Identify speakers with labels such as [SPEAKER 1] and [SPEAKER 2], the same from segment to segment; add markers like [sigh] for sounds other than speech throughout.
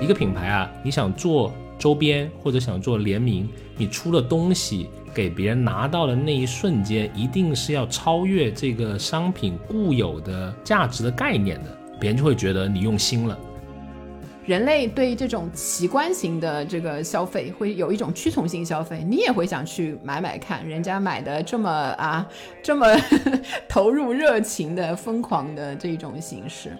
[SPEAKER 1] 一个品牌啊，你想做周边或者想做联名，你出了东西给别人拿到的那一瞬间，一定是要超越这个商品固有的价值的概念的，别人就会觉得你用心了。
[SPEAKER 2] 人类对这种奇观型的这个消费会有一种趋从性消费，你也会想去买买看，人家买的这么啊，这么 [laughs] 投入热情的、疯狂的这种形式。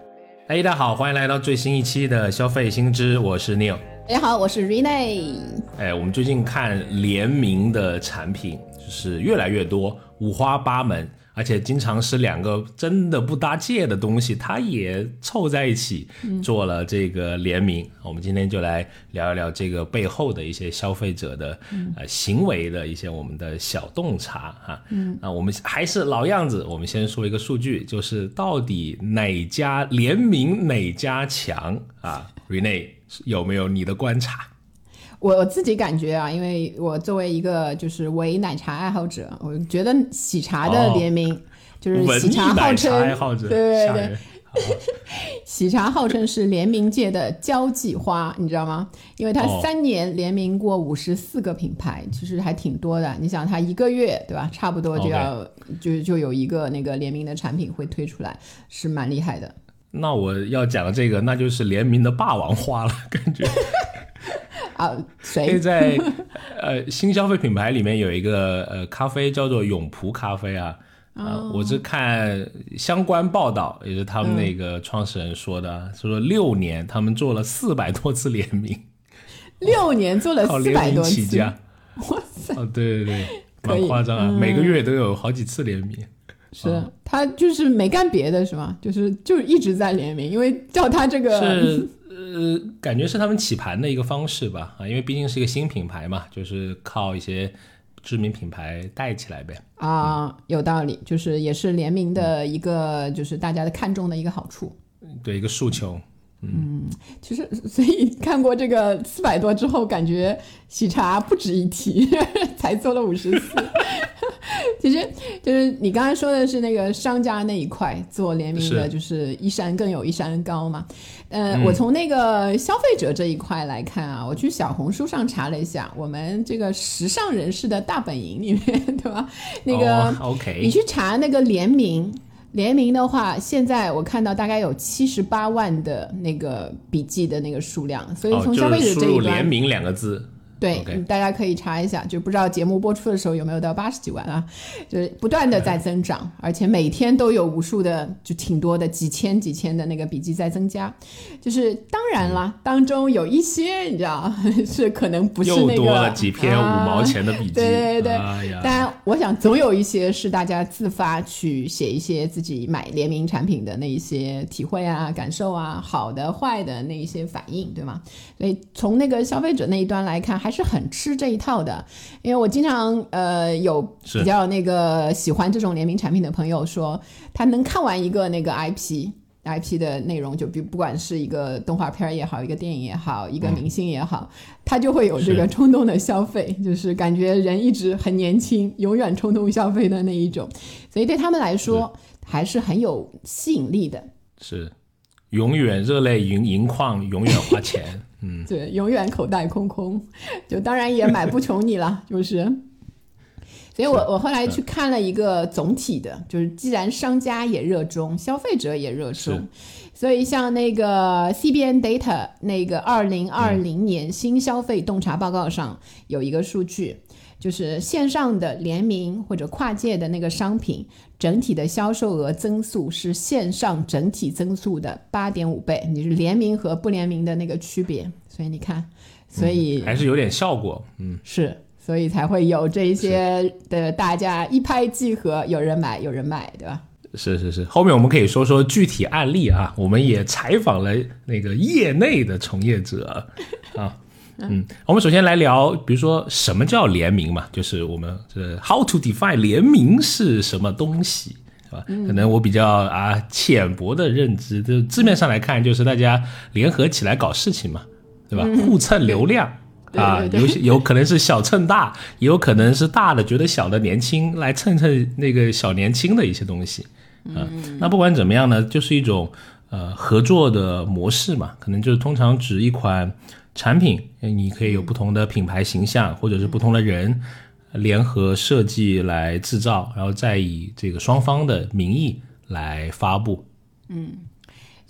[SPEAKER 1] 哎，大家好，欢迎来到最新一期的消费新知，我是 Neil。
[SPEAKER 2] 大家好，我是 Rene。
[SPEAKER 1] 哎，我们最近看联名的产品就是越来越多，五花八门。而且经常是两个真的不搭界的东西，它也凑在一起做了这个联名。我们今天就来聊一聊这个背后的一些消费者的呃行为的一些我们的小洞察哈。嗯，啊，我们还是老样子，我们先说一个数据，就是到底哪家联名哪家强啊？Rene 有没有你的观察？
[SPEAKER 2] 我自己感觉啊，因为我作为一个就是伪奶茶爱好者，我觉得喜茶的联名就是喜茶号称对对对，[laughs] 喜茶号称是联名界的交际花，你知道吗？因为它三年联名过五十四个品牌，其实还挺多的。你想，它一个月对吧，差不多就要就就有一个那个联名的产品会推出来，是蛮厉害的。
[SPEAKER 1] 那我要讲的这个，那就是联名的霸王花了，感觉。[laughs]
[SPEAKER 2] 啊，
[SPEAKER 1] 可以在呃新消费品牌里面有一个呃咖啡叫做永璞咖啡啊啊，我是看相关报道，也是他们那个创始人说的，说六年他们做了四百多次联名，
[SPEAKER 2] 六年做了四百多次，哇塞，
[SPEAKER 1] 哦对对对，蛮夸张啊，每个月都有好几次联名，
[SPEAKER 2] 是。他就是没干别的是吗？就是就是一直在联名，因为叫他这个
[SPEAKER 1] 是。呃，感觉是他们起盘的一个方式吧，啊，因为毕竟是一个新品牌嘛，就是靠一些知名品牌带起来呗。
[SPEAKER 2] 啊，有道理，就是也是联名的一个，就是大家的看中的一个好处。
[SPEAKER 1] 对，一个诉求。
[SPEAKER 2] 嗯，其实 [laughs] 所以看过这个四百多之后，感觉喜茶不值一提，[laughs] 才做了五十四。[laughs] 其实就是你刚才说的是那个商家那一块做联名的，就是一山更有一山高嘛。呃，我从那个消费者这一块来看啊，我去小红书上查了一下，我们这个时尚人士的大本营里面，对吧？那个
[SPEAKER 1] OK，
[SPEAKER 2] 你去查那个联名，联名的话，现在我看到大概有七十八万的那个笔记的那个数量，所以从消费者这一端，
[SPEAKER 1] 联名两个字。
[SPEAKER 2] 对，大家可以查一下，就不知道节目播出的时候有没有到八十几万啊？就是不断的在增长，而且每天都有无数的，就挺多的，几千几千的那个笔记在增加。就是当然啦，当中有一些你知道是可能不是那个
[SPEAKER 1] 多了几篇五毛钱的笔记，
[SPEAKER 2] 对对对。当然，我想总有一些是大家自发去写一些自己买联名产品的那一些体会啊、感受啊，好的、坏的那一些反应，对吗？所以从那个消费者那一端来看，还。还是很吃这一套的，因为我经常呃有比较那个喜欢这种联名产品的朋友说，他能看完一个那个 IP IP 的内容，就比不管是一个动画片也好，一个电影也好，一个明星也好，他就会有这个冲动的消费，就是感觉人一直很年轻，永远冲动消费的那一种，所以对他们来说还是很有吸引力的。
[SPEAKER 1] 是，永远热泪盈盈眶，永远花钱。嗯，
[SPEAKER 2] 对，永远口袋空空，就当然也买不穷你了，就是。所以我我后来去看了一个总体的，就是既然商家也热衷，消费者也热衷，所以像那个 CBN Data 那个二零二零年新消费洞察报告上有一个数据。就是线上的联名或者跨界的那个商品，整体的销售额增速是线上整体增速的八点五倍。你是联名和不联名的那个区别，所以你看，所以
[SPEAKER 1] 还是有点效果，嗯，
[SPEAKER 2] 是，所以才会有这些的大家一拍即合，有人买有人卖，对吧？
[SPEAKER 1] 是是是，后面我们可以说说具体案例啊，我们也采访了那个业内的从业者啊。嗯，我们首先来聊，比如说什么叫联名嘛，就是我们这 how to define 联名是什么东西，是吧？可能我比较啊浅薄的认知，就字面上来看，就是大家联合起来搞事情嘛，对吧？互蹭流量 [laughs] 啊，有有可能是小蹭大，也有可能是大的觉得小的年轻来蹭蹭那个小年轻的一些东西，嗯，那不管怎么样呢，就是一种呃合作的模式嘛，可能就是通常指一款产品，你可以有不同的品牌形象，或者是不同的人联合设计来制造，然后再以这个双方的名义来发布。
[SPEAKER 2] 嗯。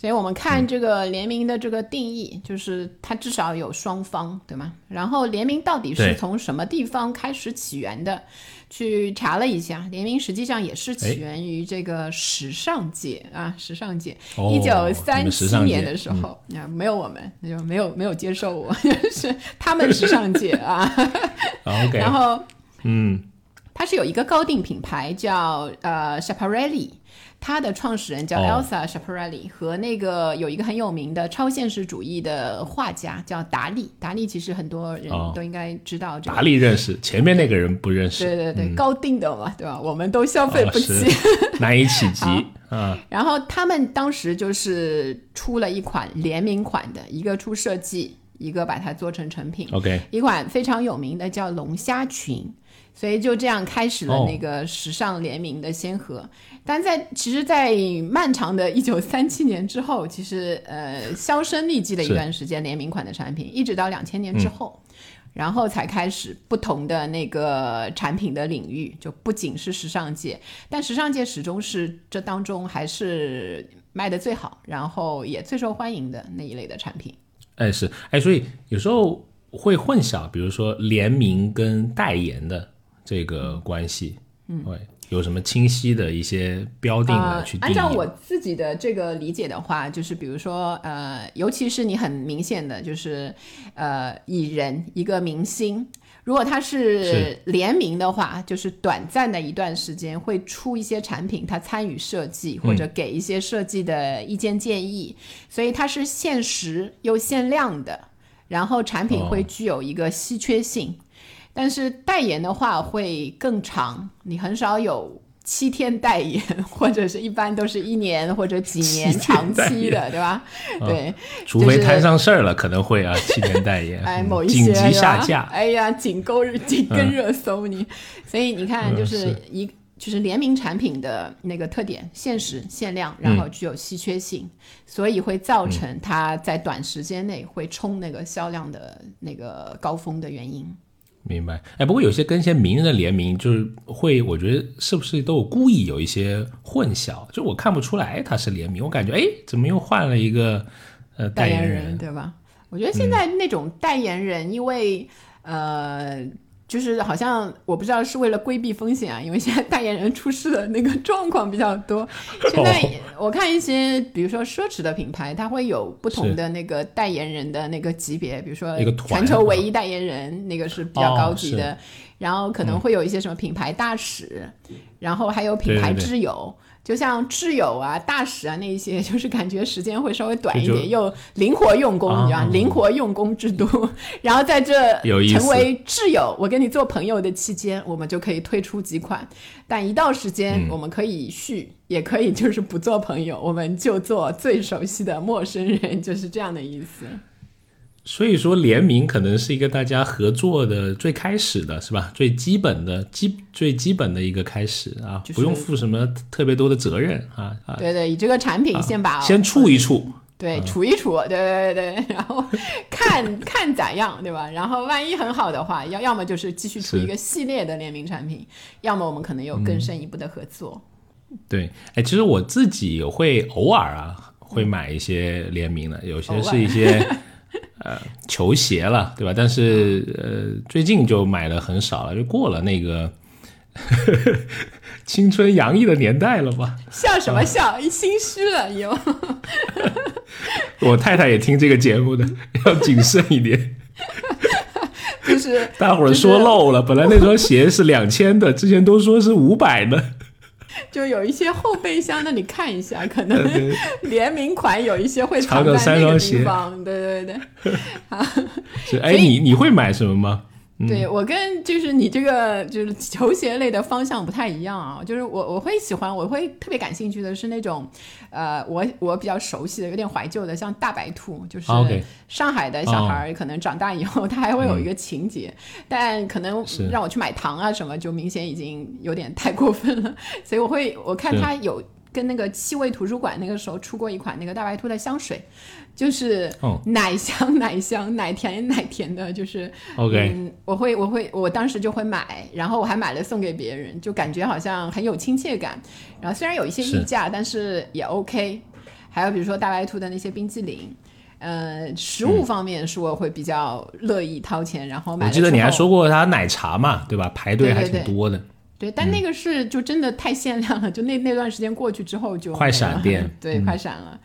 [SPEAKER 2] 所以我们看这个联名的这个定义，就是它至少有双方，对吗？然后联名到底是从什么地方开始起源的？去查了一下，联名实际上也是起源于这个时尚界啊，时尚界。一九三七年的时候，啊，没有我们，那就没有没有接受我，就 [laughs] 是他们时尚界啊。[laughs] 然后，
[SPEAKER 1] 嗯，
[SPEAKER 2] 它是有一个高定品牌叫呃 Schiaparelli。他的创始人叫 Elsa Schiaparelli，和那个有一个很有名的超现实主义的画家叫达利。达利其实很多人都应该知道，
[SPEAKER 1] 达利认识，前面那个人不认识。
[SPEAKER 2] 对对对，高定的嘛，对吧？我们都消费不起，
[SPEAKER 1] 难以企及 [laughs]
[SPEAKER 2] 啊。然后他们当时就是出了一款联名款的，一个出设计，一个把它做成成品。
[SPEAKER 1] OK，
[SPEAKER 2] 一款非常有名的叫龙虾裙。所以就这样开始了那个时尚联名的先河，但在其实，在漫长的一九三七年之后，其实呃销声匿迹了一段时间联名款的产品，一直到两千年之后，然后才开始不同的那个产品的领域，就不仅是时尚界，但时尚界始终是这当中还是卖的最好，然后也最受欢迎的那一类的产品。
[SPEAKER 1] 哎是哎，所以有时候会混淆，比如说联名跟代言的。这个关系，嗯，会有什么清晰的一些标定来去？
[SPEAKER 2] 按照我自己的这个理解的话，就是比如说，呃，尤其是你很明显的就是，呃，以人一个明星，如果他是联名的话，就是短暂的一段时间会出一些产品，他参与设计或者给一些设计的意见建议，所以它是限时又限量的，然后产品会具有一个稀缺性。但是代言的话会更长，你很少有七天代言，或者是一般都是一年或者几年长期的，对吧？对，
[SPEAKER 1] 除非摊上事儿了，可能会啊，七天代言。[laughs]
[SPEAKER 2] 哎，某一些
[SPEAKER 1] 紧急下架，
[SPEAKER 2] 哎呀，紧勾紧跟热搜你，所以你看，就是一就是联名产品的那个特点，限时限量，然后具有稀缺性，所以会造成它在短时间内会冲那个销量的那个高峰的原因。
[SPEAKER 1] 明白，哎，不过有些跟一些名人的联名，就是会，我觉得是不是都有故意有一些混淆？就我看不出来他是联名，我感觉，哎，怎么又换了一个呃代言
[SPEAKER 2] 人，对吧？我觉得现在那种代言人，因为呃。就是好像我不知道是为了规避风险啊，因为现在代言人出事的那个 [laughs] 状况比较多。现在我看一些，比如说奢侈的品牌，它会有不同的那个代言人的那个级别，比如说全球唯一代言人，那个是比较高级的。然后可能会有一些什么品牌大使，然后还有品牌挚友。就像挚友啊、大使啊那一些，[laughs] 就是感觉时间会稍微短一点，又灵活用工，你知道灵活用工制度。然后在这成为挚友，我跟你做朋友的期间，我们就可以推出几款。但一到时间，我们可以续，也可以就是不做朋友，我们就做最熟悉的陌生人，[laughs] 就是这样的意思。
[SPEAKER 1] 所以说联名可能是一个大家合作的最开始的是吧？最基本的基最基本的一个开始啊，不用负什么特别多的责任啊啊！
[SPEAKER 2] 对对，以这个产品先把
[SPEAKER 1] 先处一处，
[SPEAKER 2] 对，处一处，对对对对，[laughs] 然后看看咋样，对吧？然后万一很好的话，要要么就是继续出一个系列的联名产品，要么我们可能有更深一步的合作。
[SPEAKER 1] 对，哎，其实我自己也会偶尔啊会买一些联名的，有些是一些。呃，球鞋了，对吧？但是呃，最近就买的很少了，就过了那个 [laughs] 青春洋溢的年代了吧？
[SPEAKER 2] 笑什么笑？心虚了又。[laughs]
[SPEAKER 1] 我太太也听这个节目的，[laughs] 要谨慎一点。
[SPEAKER 2] 就是
[SPEAKER 1] 大伙儿说漏了，本来那双鞋是两千的，之前都说是五百的。
[SPEAKER 2] 就有一些后备箱，那你看一下，[laughs] 可能联名款有一些会藏在
[SPEAKER 1] 那
[SPEAKER 2] 个地方。对对对，啊，[laughs]
[SPEAKER 1] 哎，你你会买什么吗？
[SPEAKER 2] 对我跟就是你这个就是球鞋类的方向不太一样啊，就是我我会喜欢，我会特别感兴趣的是那种，呃，我我比较熟悉的，有点怀旧的，像大白兔，就是上海的小孩可能长大以后他还会有一个情节，但可能让我去买糖啊什么，就明显已经有点太过分了，[laughs] 所以我会我看他有。跟那个气味图书馆那个时候出过一款那个大白兔的香水，就是
[SPEAKER 1] 哦
[SPEAKER 2] 奶香奶香奶甜奶甜的，就是
[SPEAKER 1] OK
[SPEAKER 2] 嗯，我会我会我当时就会买，然后我还买了送给别人，就感觉好像很有亲切感。然后虽然有一些溢
[SPEAKER 1] 是
[SPEAKER 2] 价，但是也 OK。还有比如说大白兔的那些冰淇淋。呃，食物方面是我会比较乐意掏钱，然后买
[SPEAKER 1] 我记得你还说过它奶茶嘛，对吧？排队还挺多的。
[SPEAKER 2] 对，但那个是就真的太限量了，就那那段时间过去之后就
[SPEAKER 1] 快闪店 [laughs]
[SPEAKER 2] 对，
[SPEAKER 1] 嗯
[SPEAKER 2] 快闪了。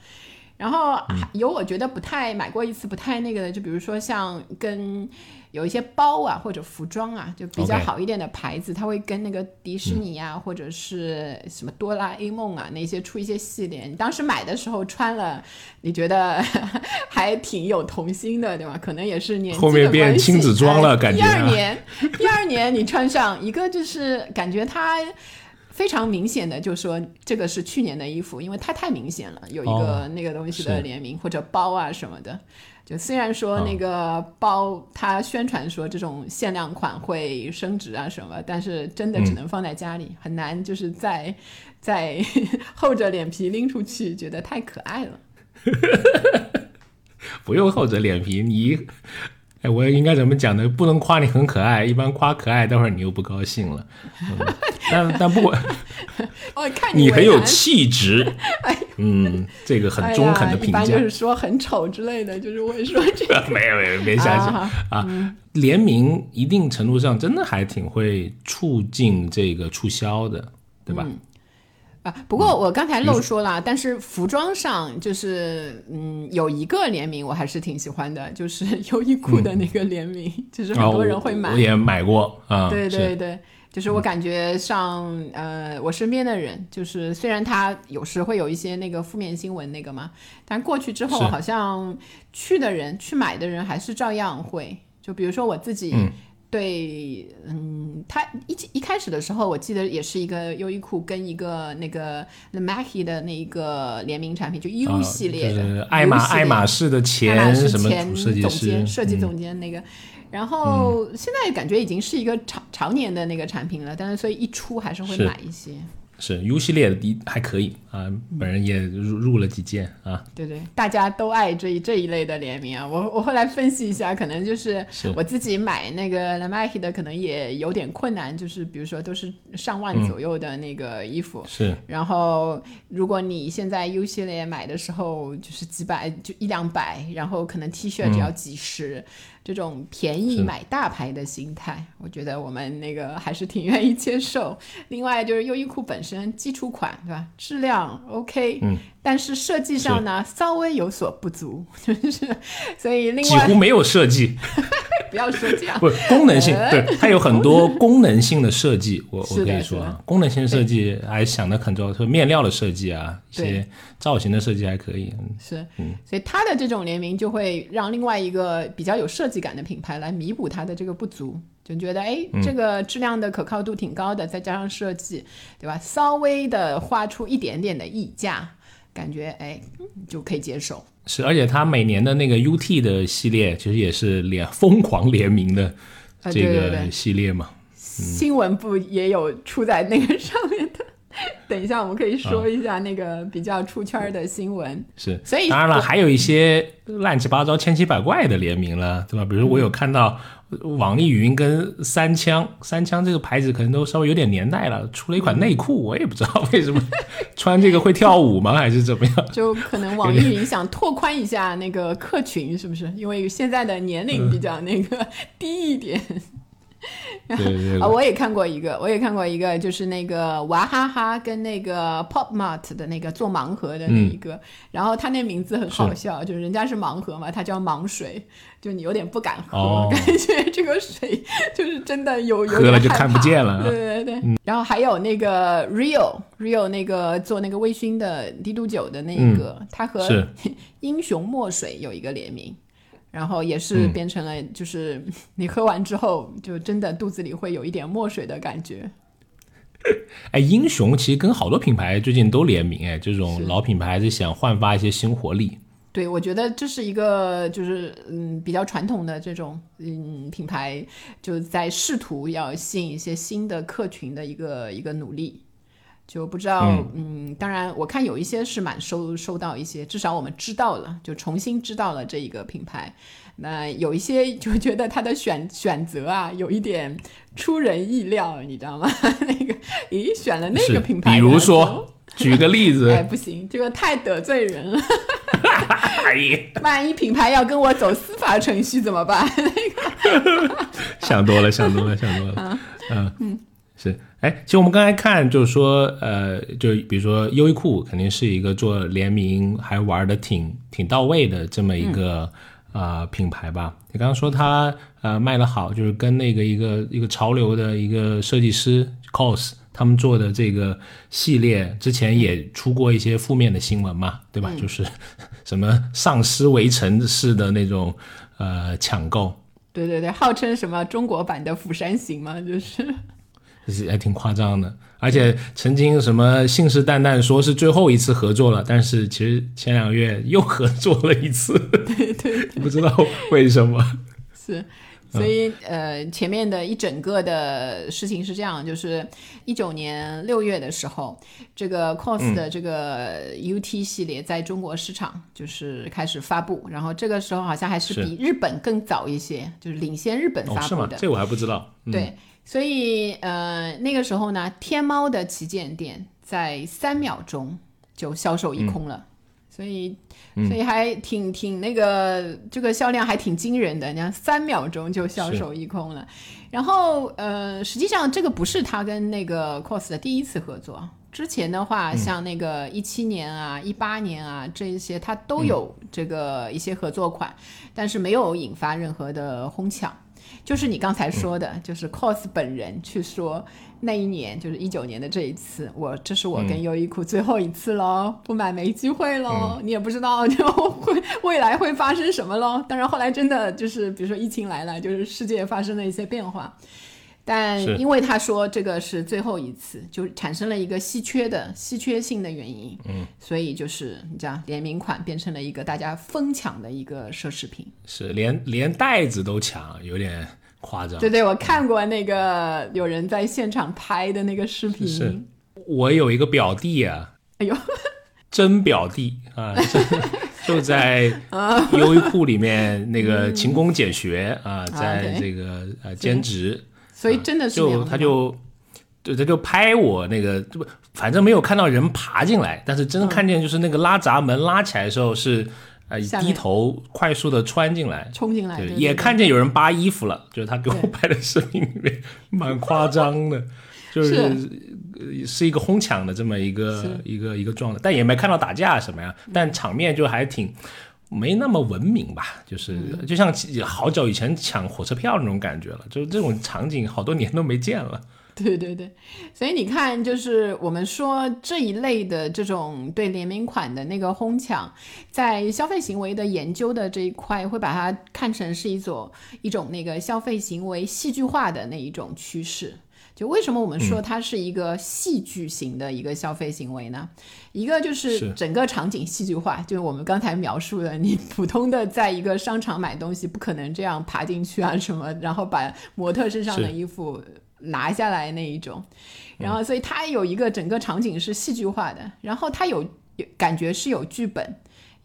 [SPEAKER 2] 然后还有我觉得不太买过一次不太那个的，就比如说像跟有一些包啊或者服装啊，就比较好一点的牌子，它会跟那个迪士尼啊、或者是什么哆啦 A 梦啊那些出一些系列。你当时买的时候穿了，你觉得 [laughs] 还挺有童心的，对吧？可能也是年纪
[SPEAKER 1] 后面变亲子装了
[SPEAKER 2] 哎
[SPEAKER 1] 感觉啊
[SPEAKER 2] 第二年，第二年你穿上一个就是感觉它。非常明显的就说这个是去年的衣服，因为它太明显了，有一个
[SPEAKER 1] 哦
[SPEAKER 2] 那个东西的联名、或者包啊什么的。就虽然说
[SPEAKER 1] 哦
[SPEAKER 2] 那个包它宣传说这种限量款会升值啊什么，但是真的只
[SPEAKER 1] 嗯
[SPEAKER 2] 能放在家里，很难就是在在厚着脸皮拎出去，觉得太可爱了。[laughs]
[SPEAKER 1] 不用厚着脸皮，你，哎，我应该怎么讲呢？不能夸你很可爱，一般夸可爱，待会儿你又不高兴了。嗯、但但不管
[SPEAKER 2] 哦，看
[SPEAKER 1] 你很有气质，嗯，这个很中肯的评价
[SPEAKER 2] 哎一般就。是说很丑之类的，就是会说这个。[laughs]
[SPEAKER 1] 没有没有，别瞎想
[SPEAKER 2] 啊
[SPEAKER 1] 啊！联名一定程度上真的还挺会促进这个促销的，对吧？
[SPEAKER 2] 啊，不过我刚才漏说了，但是服装上就是，嗯，有一个联名我还是挺喜欢的，就是 [laughs] 优衣库的那个联名，就是很
[SPEAKER 1] 啊，
[SPEAKER 2] 多人会买。
[SPEAKER 1] 我也买过啊，
[SPEAKER 2] 对
[SPEAKER 1] 是
[SPEAKER 2] 对对，就是我感觉上，呃，我身边的人，就是虽然他有时会有一些那个负面新闻那个嘛，但过去之后好像去的人去买的人还是照样会，就比如说我自己。
[SPEAKER 1] 嗯
[SPEAKER 2] 对，嗯，他一一开始的时候，我记得也是一个优衣库跟一个那个 The Mackie 的那一个联名产品，就 U
[SPEAKER 1] 啊
[SPEAKER 2] 系列的，
[SPEAKER 1] 就是爱马爱马仕的
[SPEAKER 2] 爱马
[SPEAKER 1] 前什么
[SPEAKER 2] 仕前
[SPEAKER 1] 主设计
[SPEAKER 2] 总
[SPEAKER 1] 师
[SPEAKER 2] 监、设计
[SPEAKER 1] 嗯。
[SPEAKER 2] 总监那个，然后现在感觉已经是一个常常年的那个产品了，但是所以一出还是会买一些。
[SPEAKER 1] 是 U 系列的第还可以啊，本人也入入了几件啊，
[SPEAKER 2] 对对，大家都爱这一这一类的联名啊。我我后来分析一下，可能就是
[SPEAKER 1] 是
[SPEAKER 2] 我自己买那个 La m a k i 的，可能也有点困难，就是比如说都是上万
[SPEAKER 1] 嗯
[SPEAKER 2] 左右的那个衣服。
[SPEAKER 1] 是
[SPEAKER 2] 然后，如果你现在 U 系列买的时候就是几百，就一两百，然后可能 T 恤只要几十，这种便宜买大牌的心态，我觉得我们那个还是挺愿意接受。另外就是优衣库本身基础款，对吧？质量 OK，
[SPEAKER 1] 嗯，
[SPEAKER 2] 但是设计上呢稍微有所不足，[laughs] 就是所以另外
[SPEAKER 1] 几乎没有设计，[laughs]
[SPEAKER 2] 不要说这样，
[SPEAKER 1] 不功能性，
[SPEAKER 2] 呃。
[SPEAKER 1] 对它有很多功能性的设计，我我可以说啊，功能性设计还想的很周到，面料的设计啊，一些造型的设计还可以，嗯。
[SPEAKER 2] 是，所以它的这种联名就会让另外一个比较有设计感的品牌来弥补它的这个不足，就觉得哎，这个质量的可靠度挺高的，再加上设计，对吧？稍微的画出一点点的溢价，感觉哎就可以接受。
[SPEAKER 1] 是，而且它每年的那个 UT 的系列，其实也是联疯狂联名的
[SPEAKER 2] 啊
[SPEAKER 1] 这个系列嘛。
[SPEAKER 2] 新闻部也有出在那个上面的。[laughs] 等一下，我们可以说一下那个比较出圈儿的新闻。
[SPEAKER 1] 是，
[SPEAKER 2] 所以
[SPEAKER 1] 当然了，还有一些乱七八糟、千奇百怪的联名了，对吧？比如我有看到网易云跟三枪，三枪这个牌子可能都稍微有点年代了，出了一款内裤，我也不知道为什么 [laughs] 穿这个会跳舞吗？还是怎么样？
[SPEAKER 2] 就可能网易云想拓宽一下那个客群，是不是？因为现在的年龄比较那个 [laughs] 低一点。[laughs]
[SPEAKER 1] 对对
[SPEAKER 2] 啊，我也看过一个，我也看过一个，就是那个娃哈哈跟那个 Pop Mart 的那个做盲盒的那一个，然后他那名字很好笑，就是人家是盲盒嘛，他叫盲水，就你有点不敢喝，
[SPEAKER 1] 哦。[laughs]
[SPEAKER 2] 感觉这个水就是真的有有
[SPEAKER 1] 喝了就看不见了。啊
[SPEAKER 2] 对对对，然后还有那个 Rio Rio 那个做那个微醺的低度酒的那一个，它和 [laughs] 英雄墨水有一个联名。然后也是
[SPEAKER 1] 嗯
[SPEAKER 2] 变成了，就是 [laughs] 你喝完之后，就真的肚子里会有一点墨水的感觉。[laughs]
[SPEAKER 1] 哎，英雄其实跟好多品牌最近都联名，哎，这种老品牌还是想焕发一些新活力。
[SPEAKER 2] 对，我觉得这是一个就是嗯比较传统的这种嗯品牌，就在试图要吸引一些新的客群的一个一个努力。就不知道，嗯当然我看有一些是蛮收收到一些，至少我们知道了，就重新知道了这一个品牌。那有一些就觉得他的选选择啊，有一点出人意料，你知道吗？[laughs] 那个，咦，选了那个品牌，
[SPEAKER 1] 比如说，举个例子，
[SPEAKER 2] 哎，不行，这个太得罪人了。[laughs] 万一品牌要跟我走司法程序怎么办？[laughs]
[SPEAKER 1] 想多了，想多了，想多了。嗯嗯，是。哎，其实我们刚才看，就是说，呃，就比如说优衣库肯定是一个做联名还玩的挺挺到位的这么一个、呃品牌吧。你刚刚说它呃卖的好，就是跟那个一个一个潮流的一个设计师 COS 他们做的这个系列，之前也出过一些负面的新闻嘛，对吧？就是 [laughs] 什么丧尸围城式的那种呃抢购。
[SPEAKER 2] 对对对，号称什么中国版的《釜山行》嘛，就是。
[SPEAKER 1] 是还挺夸张的，而且曾经什么信誓旦旦说是最后一次合作了，但是其实前两个月又合作了一次，
[SPEAKER 2] 对对
[SPEAKER 1] 不知道为什么。
[SPEAKER 2] 是，所以、呃，前面的一整个的事情是这样，就是一九年六月的时候，这个 COS 的这个 UT 系列在中国市场就是开始发布，然后这个时候好像还是
[SPEAKER 1] 是。
[SPEAKER 2] 比日本更早一些，就是领先日本
[SPEAKER 1] 哦，
[SPEAKER 2] 发布的。？
[SPEAKER 1] 是吗？这我还不知道。嗯、
[SPEAKER 2] 对，所以呃那个时候呢，天猫的旗舰店在三秒钟就销售一空了，所以所以还挺挺那个这个销量还挺惊人的，你看三秒钟就销售一空了。然后呃，实际上这个不是他跟那个 COS 的第一次合作。之前的话，像那个一七年啊、一八年啊这一些，它都有这个一些合作款，但是没有引发任何的哄抢。就是你刚才说的，就是 COS 本人去说那一年，就是一九年的这一次，我这是我跟优衣库最后一次喽，不买没机会喽，你也不知道 [laughs] 就会未来会发生什么喽。当然后来真的就是，比如说疫情来了，就是世界发生了一些变化。但因为他说这个是最后一次，就产生了一个稀缺的稀缺性的原因，嗯，所以就是你知道联名款变成了一个大家疯抢的一个奢侈品。
[SPEAKER 1] 是连连袋子都抢，有点夸张。
[SPEAKER 2] 对对，我看过那个有人在现场拍的那个视频。
[SPEAKER 1] 是我有一个表弟啊，
[SPEAKER 2] 哎呦，
[SPEAKER 1] 真表弟啊，就就在 [laughs] 优衣库里面那个勤工俭学啊，在这个呃兼职。
[SPEAKER 2] 所以真的是
[SPEAKER 1] 就他就对他就拍我那个，就不反正没有看到人爬进来，但是真的看见就是那个拉闸门拉起来的时候是呃低头快速的穿进来，
[SPEAKER 2] 冲进来，
[SPEAKER 1] 对，
[SPEAKER 2] 对
[SPEAKER 1] 也看见有人扒衣服了，就是他给我拍的视频里面蛮夸张的，就是呃是一个哄抢的这么一个一个一个状态，但也没看到打架什么呀，但场面就还挺。没那么文明吧，就是、
[SPEAKER 2] 嗯
[SPEAKER 1] 就像好久以前抢火车票那种感觉了，就是这种场景好多年都没见了。
[SPEAKER 2] 对对对，所以你看，就是我们说这一类的这种对联名款的那个哄抢，在消费行为的研究的这一块，会把它看成是一种一种那个消费行为戏剧化的那一种趋势。就为什么我们说它是一个戏剧型的一个消费行为呢？一个就是
[SPEAKER 1] 是
[SPEAKER 2] 整个场景戏剧化，就是我们刚才描述的，你普通的在一个商场买东西，不可能这样爬进去啊什么，然后把模特身上的衣服拿下来那一种。然后，所以它有一个整个场景是戏剧化的，然后它有有感觉是有剧本，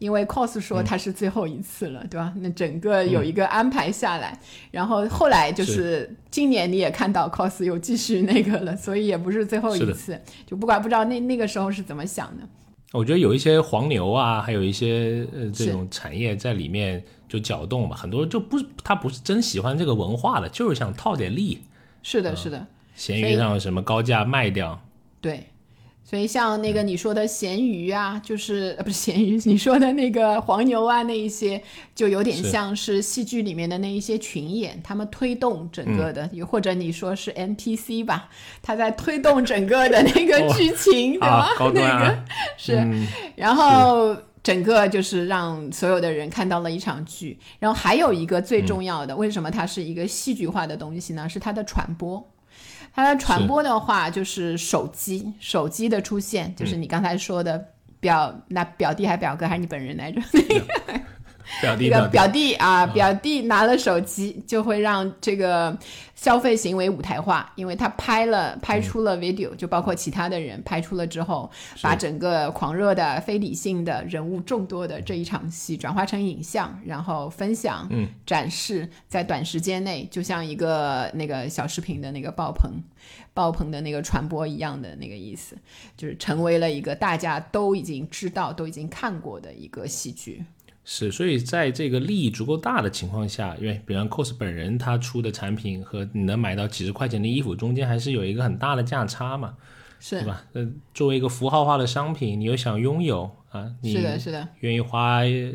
[SPEAKER 2] 因为 cos 说它是最后一次了，对吧？那整个有一个安排下来，然后后来就是今年你也看到 cos 又继续那个了，所以也不是最后一次，就不管不知道那那个时候是怎么想的。
[SPEAKER 1] 我觉得有一些黄牛啊，还有一些呃这种产业在里面就搅动嘛，很多就不他不是真喜欢这个文化的，就是想套点利，
[SPEAKER 2] 是的，是的，
[SPEAKER 1] 闲
[SPEAKER 2] 所以
[SPEAKER 1] 鱼上什么高价卖掉。
[SPEAKER 2] 对。所以像那个你说的咸鱼啊，就是呃不是咸鱼，你说的那个黄牛啊，那一些就有点像是戏剧里面的那一些群演，他们推动整个的，又或者你说是 NPC 吧，他在推动整个的那个
[SPEAKER 1] 哦
[SPEAKER 2] 剧情，对吧
[SPEAKER 1] 啊？高 [laughs] 端
[SPEAKER 2] 那个
[SPEAKER 1] 啊
[SPEAKER 2] 是，
[SPEAKER 1] 嗯
[SPEAKER 2] 然后整个就是让所有的人看到了一场剧。然后还有一个最重要的，为什么它是一个戏剧化的东西呢？是它的传播。它的传播的话，就是手机，手机的出现，就是你刚才说的表，那表弟还表哥还是你本人来着？那个 [laughs]
[SPEAKER 1] 表弟
[SPEAKER 2] 一个
[SPEAKER 1] 表
[SPEAKER 2] 表弟啊，表弟拿了手机，就会让这个消费行为舞台化，因为他拍了拍出了 video，、就包括其他的人拍出了之后，把整个狂热的、非理性的人物众多的这一场戏转化成影像，然后分享、
[SPEAKER 1] 嗯
[SPEAKER 2] 展示，在短时间内，就像一个那个小视频的那个爆棚。爆棚的那个传播一样的那个意思，就是成为了一个大家都已经知道、都已经看过的一个戏剧。
[SPEAKER 1] 是，所以在这个利益足够大的情况下，因为比方 cos 本人他出的产品和你能买到几十块钱的衣服中间还是有一个很大的价差嘛，
[SPEAKER 2] 是
[SPEAKER 1] 对吧？呃，作为一个符号化的商品，你又想拥有啊，你
[SPEAKER 2] 是的，是的，
[SPEAKER 1] 愿意花呃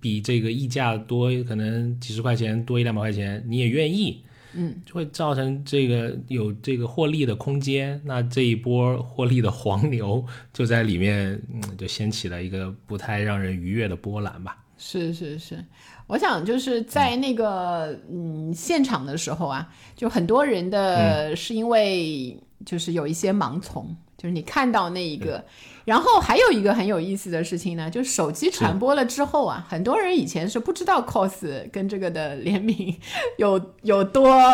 [SPEAKER 1] 比这个溢价多，可能几十块钱多一两百块钱，你也愿意，
[SPEAKER 2] 嗯，
[SPEAKER 1] 就会造成这个有这个获利的空间。那这一波获利的黄牛就在里面，嗯，就掀起了一个不太让人愉悦的波澜吧。
[SPEAKER 2] 是是是，我想就是在那个嗯现场的时候啊，就很多人的是因为就是有一些盲从，就是你看到那一个，然后还有一个很有意思的事情呢，就是手机传播了之后啊，很多人以前是不知道 cos 跟这个的联名有有多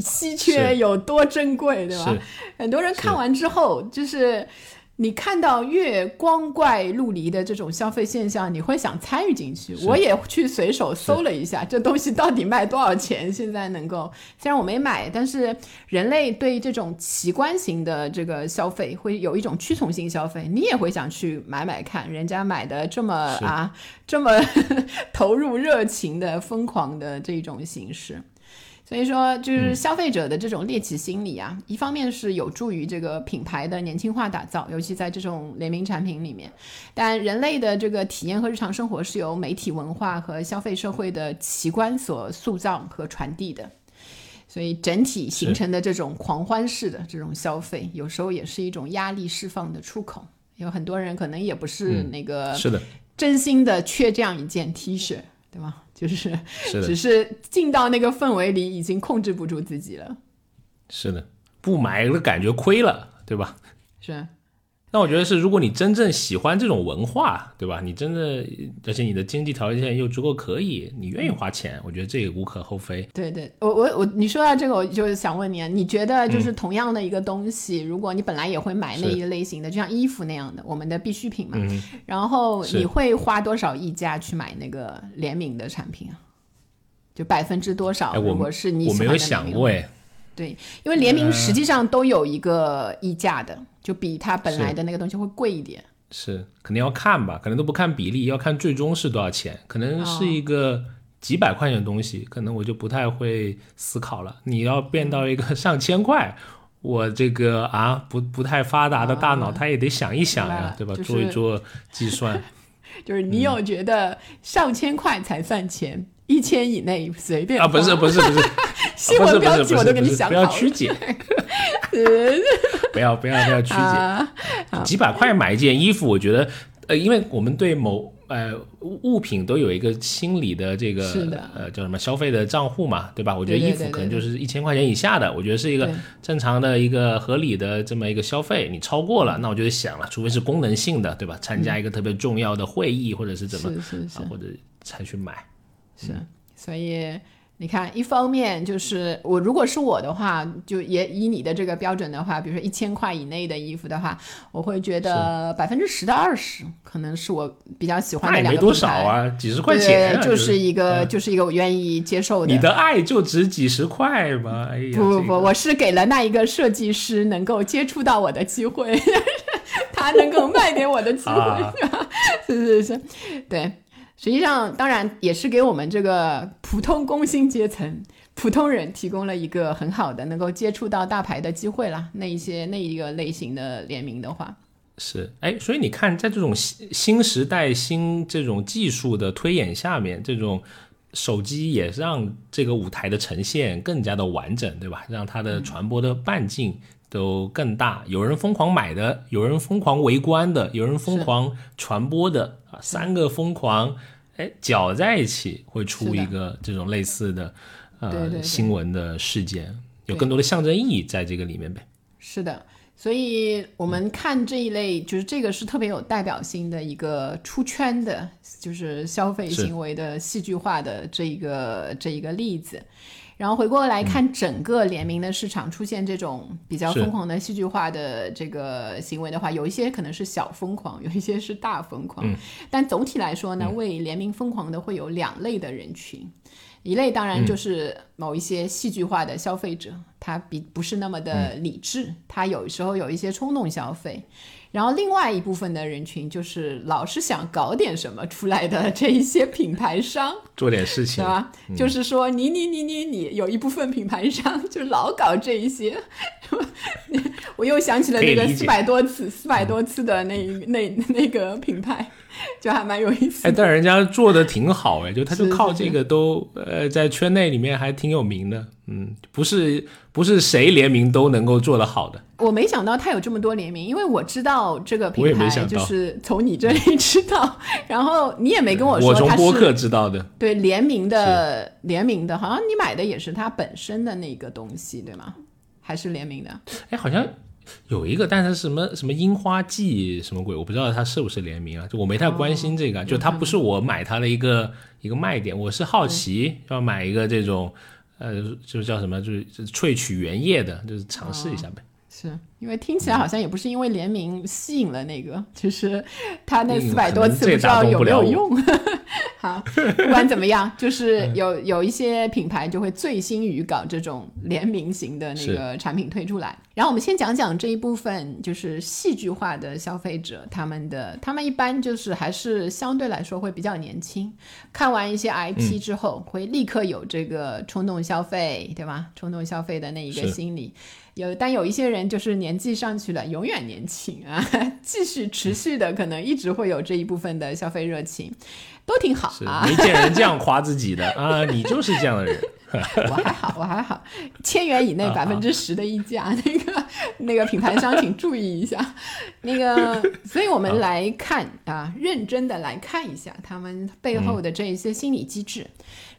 [SPEAKER 2] 稀缺，有多珍贵，对吧？很多人看完之后，就是你看到越光怪陆离的这种消费现象，你会想参与进去。我也去随手搜了一下，这东西到底卖多少钱？现在能够，虽然我没买，但是人类对这种奇观型的这个消费会有一种趋从性消费，你也会想去买买看，人家买的这么啊，这么 [laughs] 投入热情的、疯狂的这种形式。所以说，就是消费者的这种猎奇心理啊，一方面是有助于这个品牌的年轻化打造，尤其在这种联名产品里面。但人类的这个体验和日常生活是由媒体文化和消费社会的奇观所塑造和传递的，所以整体形成的这种狂欢式的这种消费，有时候也是一种压力释放的出口。有很多人可能也不是那个
[SPEAKER 1] 是的，
[SPEAKER 2] 真心的缺这样一件 T 恤，对吧？就是
[SPEAKER 1] 是
[SPEAKER 2] 只，是进到那个氛围里，已经控制不住自己了。
[SPEAKER 1] 是的，不买了感觉亏了，对吧？
[SPEAKER 2] 是，
[SPEAKER 1] 但我觉得是，如果你真正喜欢这种文化，对吧？你真的，而且你的经济条件又足够可以，你愿意花钱，我觉得这也无可厚非。
[SPEAKER 2] 对对，我我我，你说到这个，我就是想问你啊，你觉得就是同样的一个东西，如果你本来也会买那一类型的，就像衣服那样的，我们的必需品嘛，
[SPEAKER 1] 嗯，
[SPEAKER 2] 然后你会花多少溢价去买那个联名的产品啊？就百分之多少？
[SPEAKER 1] 哎，我
[SPEAKER 2] 如果是你
[SPEAKER 1] 我没有想过，哎，
[SPEAKER 2] 对，因为联名实际上都有一个溢价的，就比它本来的那个东西会贵一点。
[SPEAKER 1] 是肯定要看吧，可能都不看比例，要看最终是多少钱，可能是一个几百块钱的东西，可能我就不太会思考了。你要变到一个上千块。我这个啊，不不太发达的大脑，
[SPEAKER 2] 啊
[SPEAKER 1] 他也得想一想呀对吧？
[SPEAKER 2] 就是
[SPEAKER 1] 做一做计算，[laughs]
[SPEAKER 2] 就是你有觉得上千块才算钱，一千以内随便
[SPEAKER 1] 啊，不是不是 [laughs] 不是，
[SPEAKER 2] 新闻标题我都给你想好了。[laughs]
[SPEAKER 1] 不要曲解，不要不要不要曲解。
[SPEAKER 2] 啊，
[SPEAKER 1] 几百块买一件衣服，我觉得，呃，因为我们对某呃物物品都有一个心理的这个
[SPEAKER 2] 的
[SPEAKER 1] 呃叫什么消费的账户嘛，对吧？我觉得衣服可能就是一千块钱以下的，我觉得是一个正常的一个合理的这么一个消费。你超过了，那我就得想了，除非是功能性的，对吧？参加一个特别重要的会议，或者是怎么或者才去买。
[SPEAKER 2] 是，所以你看，一方面就是我如果是我的话，就也以你的这个标准的话，比如说一千块以内的衣服的话，我会觉得百分之十到二十可能是我比较喜欢的两个品牌。
[SPEAKER 1] 少啊，几十块钱
[SPEAKER 2] 就是一个、
[SPEAKER 1] 嗯
[SPEAKER 2] 就是一个我愿意接受的。
[SPEAKER 1] 你的爱就值几十块吗？哎呀，
[SPEAKER 2] 不不不，
[SPEAKER 1] 这个
[SPEAKER 2] 我是给了那一个设计师能够接触到我的机会，[laughs] 他能够卖给我的机会，
[SPEAKER 1] 啊 [laughs]
[SPEAKER 2] 是是是，对。实际上，当然也是给我们这个普通工薪阶层、[laughs] 普通人提供了一个很好的能够接触到大牌的机会啦。那一些那一个类型的联名的话，
[SPEAKER 1] 是，哎，所以你看，在这种新新时代、新这种技术的推演下面，这种手机也让这个舞台的呈现更加的完整，对吧？让它的传播的半径都更大。有人疯狂买的，有人疯狂围观的，有人疯狂传播的啊，三个疯狂，哎，搅在一起会出一个这种类似的呃
[SPEAKER 2] 对对对
[SPEAKER 1] 新闻的事件，有更多的象征意义在这个里面呗。
[SPEAKER 2] 是的，所以我们看这一类，就是这个是特别有代表性的一个出圈的，就是消费行为的戏剧化的这一个这一个例子。然后回过来看整个联名的市场出现这种比较疯狂的戏剧化的这个行为的话，有一些可能是小疯狂，[laughs] 有一些是大疯狂。但总体来说呢，为联名疯狂的会有两类的人群。一类当然就是某一些戏剧化的消费者，他比不是那么的理智，他有时候有一些冲动消费。然后另外一部分的人群就是老是想搞点什么出来的这一些品牌商，[laughs]
[SPEAKER 1] 做点事情
[SPEAKER 2] 对，吧？就是说你你你你你有一部分品牌商就老搞这一些，[laughs] 我又想起了那个四百多次四百多次的那一那那个品牌，[laughs] 就还蛮有意思
[SPEAKER 1] 哎，但人家做的挺好哎，就他就靠这个都呃在圈内里面还挺有名的，嗯，不是不是谁联名都能够做得好的，
[SPEAKER 2] 我没想到他有这么多联名，因为我知道这个品牌就是从你这里知道，然后你也没跟我说
[SPEAKER 1] 我从播客
[SPEAKER 2] 是
[SPEAKER 1] 知道的，
[SPEAKER 2] 对联名的联名的，好像你买的也是他本身的那个东西，对吗？还是联名的？
[SPEAKER 1] 哎，好像有一个，但是什么什么樱花季什么鬼，我不知道它是不是联名啊，就我没太关心这个，就它不是我买它的一个一个卖点，我是好奇要买一个这种，呃，就是叫什么，就是就是萃取原液的，就是尝试一下呗。
[SPEAKER 2] 是因为听起来好像也不是因为联名吸引了那个，就是他那
[SPEAKER 1] 嗯
[SPEAKER 2] 四百多次不知道有没有用。[laughs] 好，不管怎么样，就是
[SPEAKER 1] 嗯
[SPEAKER 2] 有有一些品牌就会醉心于搞这种联名型的那个产品推出来。然后我们先讲讲这一部分，就是戏剧化的消费者，他们的他们一般就是还是相对来说会比较年轻，看完一些
[SPEAKER 1] 嗯
[SPEAKER 2] IP 之后，会立刻有这个冲动消费，对吧？冲动消费的那一个心理。有，但有一些人就是年纪上去了，永远年轻啊，继续持续的，可能一直会有这一部分的消费热情，都挺好啊。
[SPEAKER 1] 没见人这样夸自己的啊，你就是这样的人。[laughs]
[SPEAKER 2] 我还好，我还好，千元以内
[SPEAKER 1] 啊
[SPEAKER 2] 百分之十的溢价，那个那个品牌商请注意一下。那个，所以我们来看啊，认真的来看一下他们背后的这一些心理机制，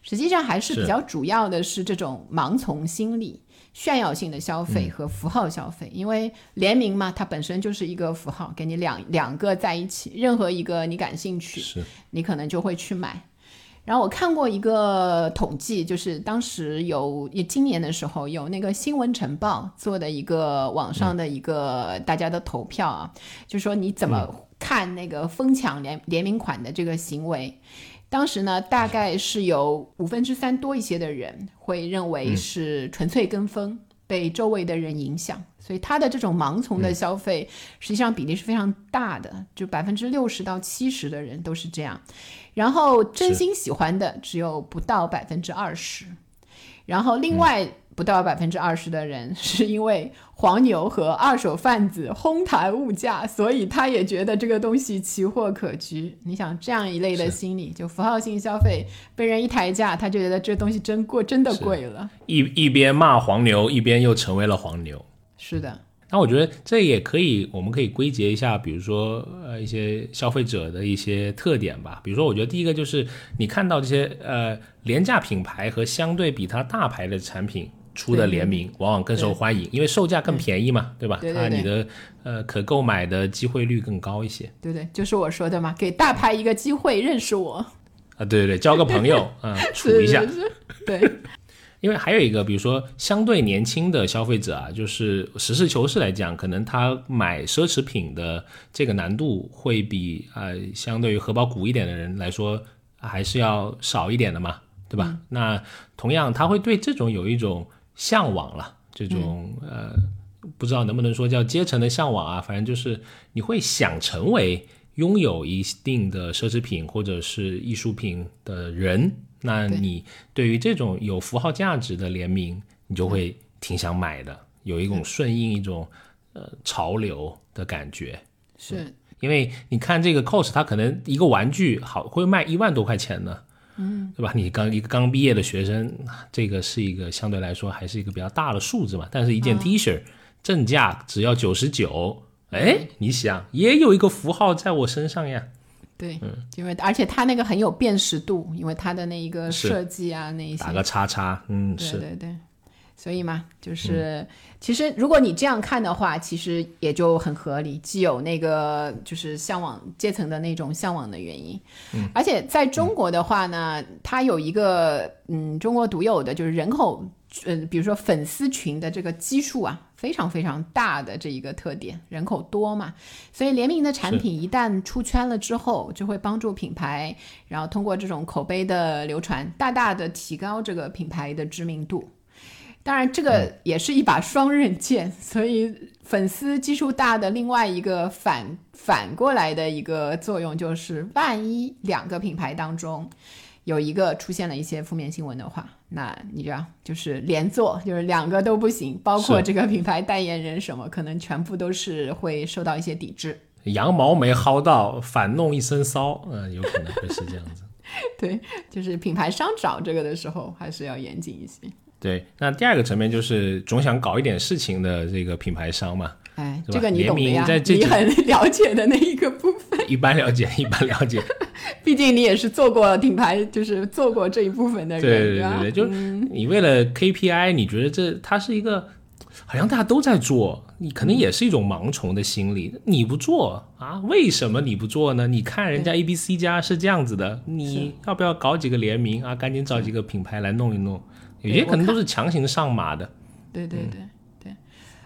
[SPEAKER 2] 实际上还是
[SPEAKER 1] 是
[SPEAKER 2] 比较主要的是这种盲从心理。炫耀性的消费和符号消费，因为联名嘛，它本身就是一个符号，给你两两个在一起，任何一个你感兴趣，你可能就会去买。然后我看过一个统计，就是当时有也今年的时候有那个新闻晨报做的一个网上的一个大家的投票啊，就说你怎么看那个疯抢联联名款的这个行为。当时呢，大概是有五分之三多一些的人会认为是纯粹跟风，被周围的人影响，所以他的这种盲从的消费，实际上比例是非常大的，就百分之六十到七十的人都是这样。然后真心喜欢的只有不到百分之二十，然后另外不到百分之二十的人是因为黄牛和二手贩子哄抬物价，所以他也觉得这个东西奇货可居。你想这样一类的心理，就符号性消费被人一抬价，他就觉得这东西真贵，真的贵了。
[SPEAKER 1] 一一边骂黄牛，一边又成为了黄牛。
[SPEAKER 2] 是的，
[SPEAKER 1] 那我觉得这也可以，我们可以归结一下，比如说呃一些消费者的一些特点吧。比如说，我觉得第一个就是你看到这些呃廉价品牌和相对比它大牌的产品出的联名，往往更受欢迎，因为售价更便宜嘛，对吧？
[SPEAKER 2] 对对对
[SPEAKER 1] 它你的呃可购买的机会率更高一些
[SPEAKER 2] 对不对？就是我说的嘛，给大牌一个机会认识我，
[SPEAKER 1] 啊。对对对，交个朋友 [laughs] 啊、处一下。[laughs]
[SPEAKER 2] 对，
[SPEAKER 1] 因为还有一个，比如说相对年轻的消费者啊，就是实事求是来讲，可能他买奢侈品的这个难度会比呃相对于荷包鼓一点的人来说还是要少一点的嘛，对吧？那同样他会对这种有一种向往了，这种、呃不知道能不能说叫阶层的向往啊，反正就是你会想成为拥有一定的奢侈品或者是艺术品的人，那你对于这种有符号价值的联名，你就会挺想买的，有一种顺应一种呃潮流的感觉。
[SPEAKER 2] 是。
[SPEAKER 1] 因为你看这个 cos，它可能一个玩具好会卖一万多块钱呢，嗯，对吧？你刚一个刚毕业的学生，这个是一个相对来说还是一个比较大的数字嘛。但是一件 T 恤正价只要九十九，哎，你想也有一个符号在我身上呀，
[SPEAKER 2] 对，
[SPEAKER 1] 嗯。
[SPEAKER 2] 因为而且它那个很有辨识度，因为它的那一个设计啊，那一些
[SPEAKER 1] 打个叉叉，嗯，
[SPEAKER 2] 对
[SPEAKER 1] 是。
[SPEAKER 2] 对对，所以嘛，就是、其实如果你这样看的话，其实也就很合理，既有那个就是向往阶层的那种向往的原因，嗯，而且在中国的话呢，它有一个嗯中国独有的就是人口，呃，比如说粉丝群的这个基数啊，非常非常大的这一个特点，人口多嘛，所以联名的产品一旦出圈了之后，就会帮助品牌，然后通过这种口碑的流传，大大的提高这个品牌的知名度。当然，这个也是一把双刃剑，[laughs] 所以粉丝基数大的另外一个反反过来的一个作用就是，万一两个品牌当中有一个出现了一些负面新闻的话，那你知道，就是连坐，就是两个都不行，包括这个品牌代言人什么，可能全部都是会受到一些抵制。
[SPEAKER 1] 羊毛没薅到，反弄一身骚，嗯、有可能会是这样子。[laughs]
[SPEAKER 2] 对，就是品牌商找这个的时候，还是要严谨一些。
[SPEAKER 1] 对，那第二个层面就是总想搞一点事情的这个品牌商嘛，
[SPEAKER 2] 哎，这个你懂的呀，你很了解的那一个部分，[laughs]
[SPEAKER 1] 一般了解，一般了解。[laughs]
[SPEAKER 2] 毕竟你也是做过品牌，就是做过这一部分的人，
[SPEAKER 1] 对对对对，就你为了 KPI，你觉得这它是一个好像大家都在做，你可能也是一种盲从的心理。你不做啊？为什么你不做呢？你看人家 A、B、C 家是这样子的，你要不要搞几个联名啊？赶紧找几个品牌来弄一弄。有些可能都是强行上马的。
[SPEAKER 2] 对对对对，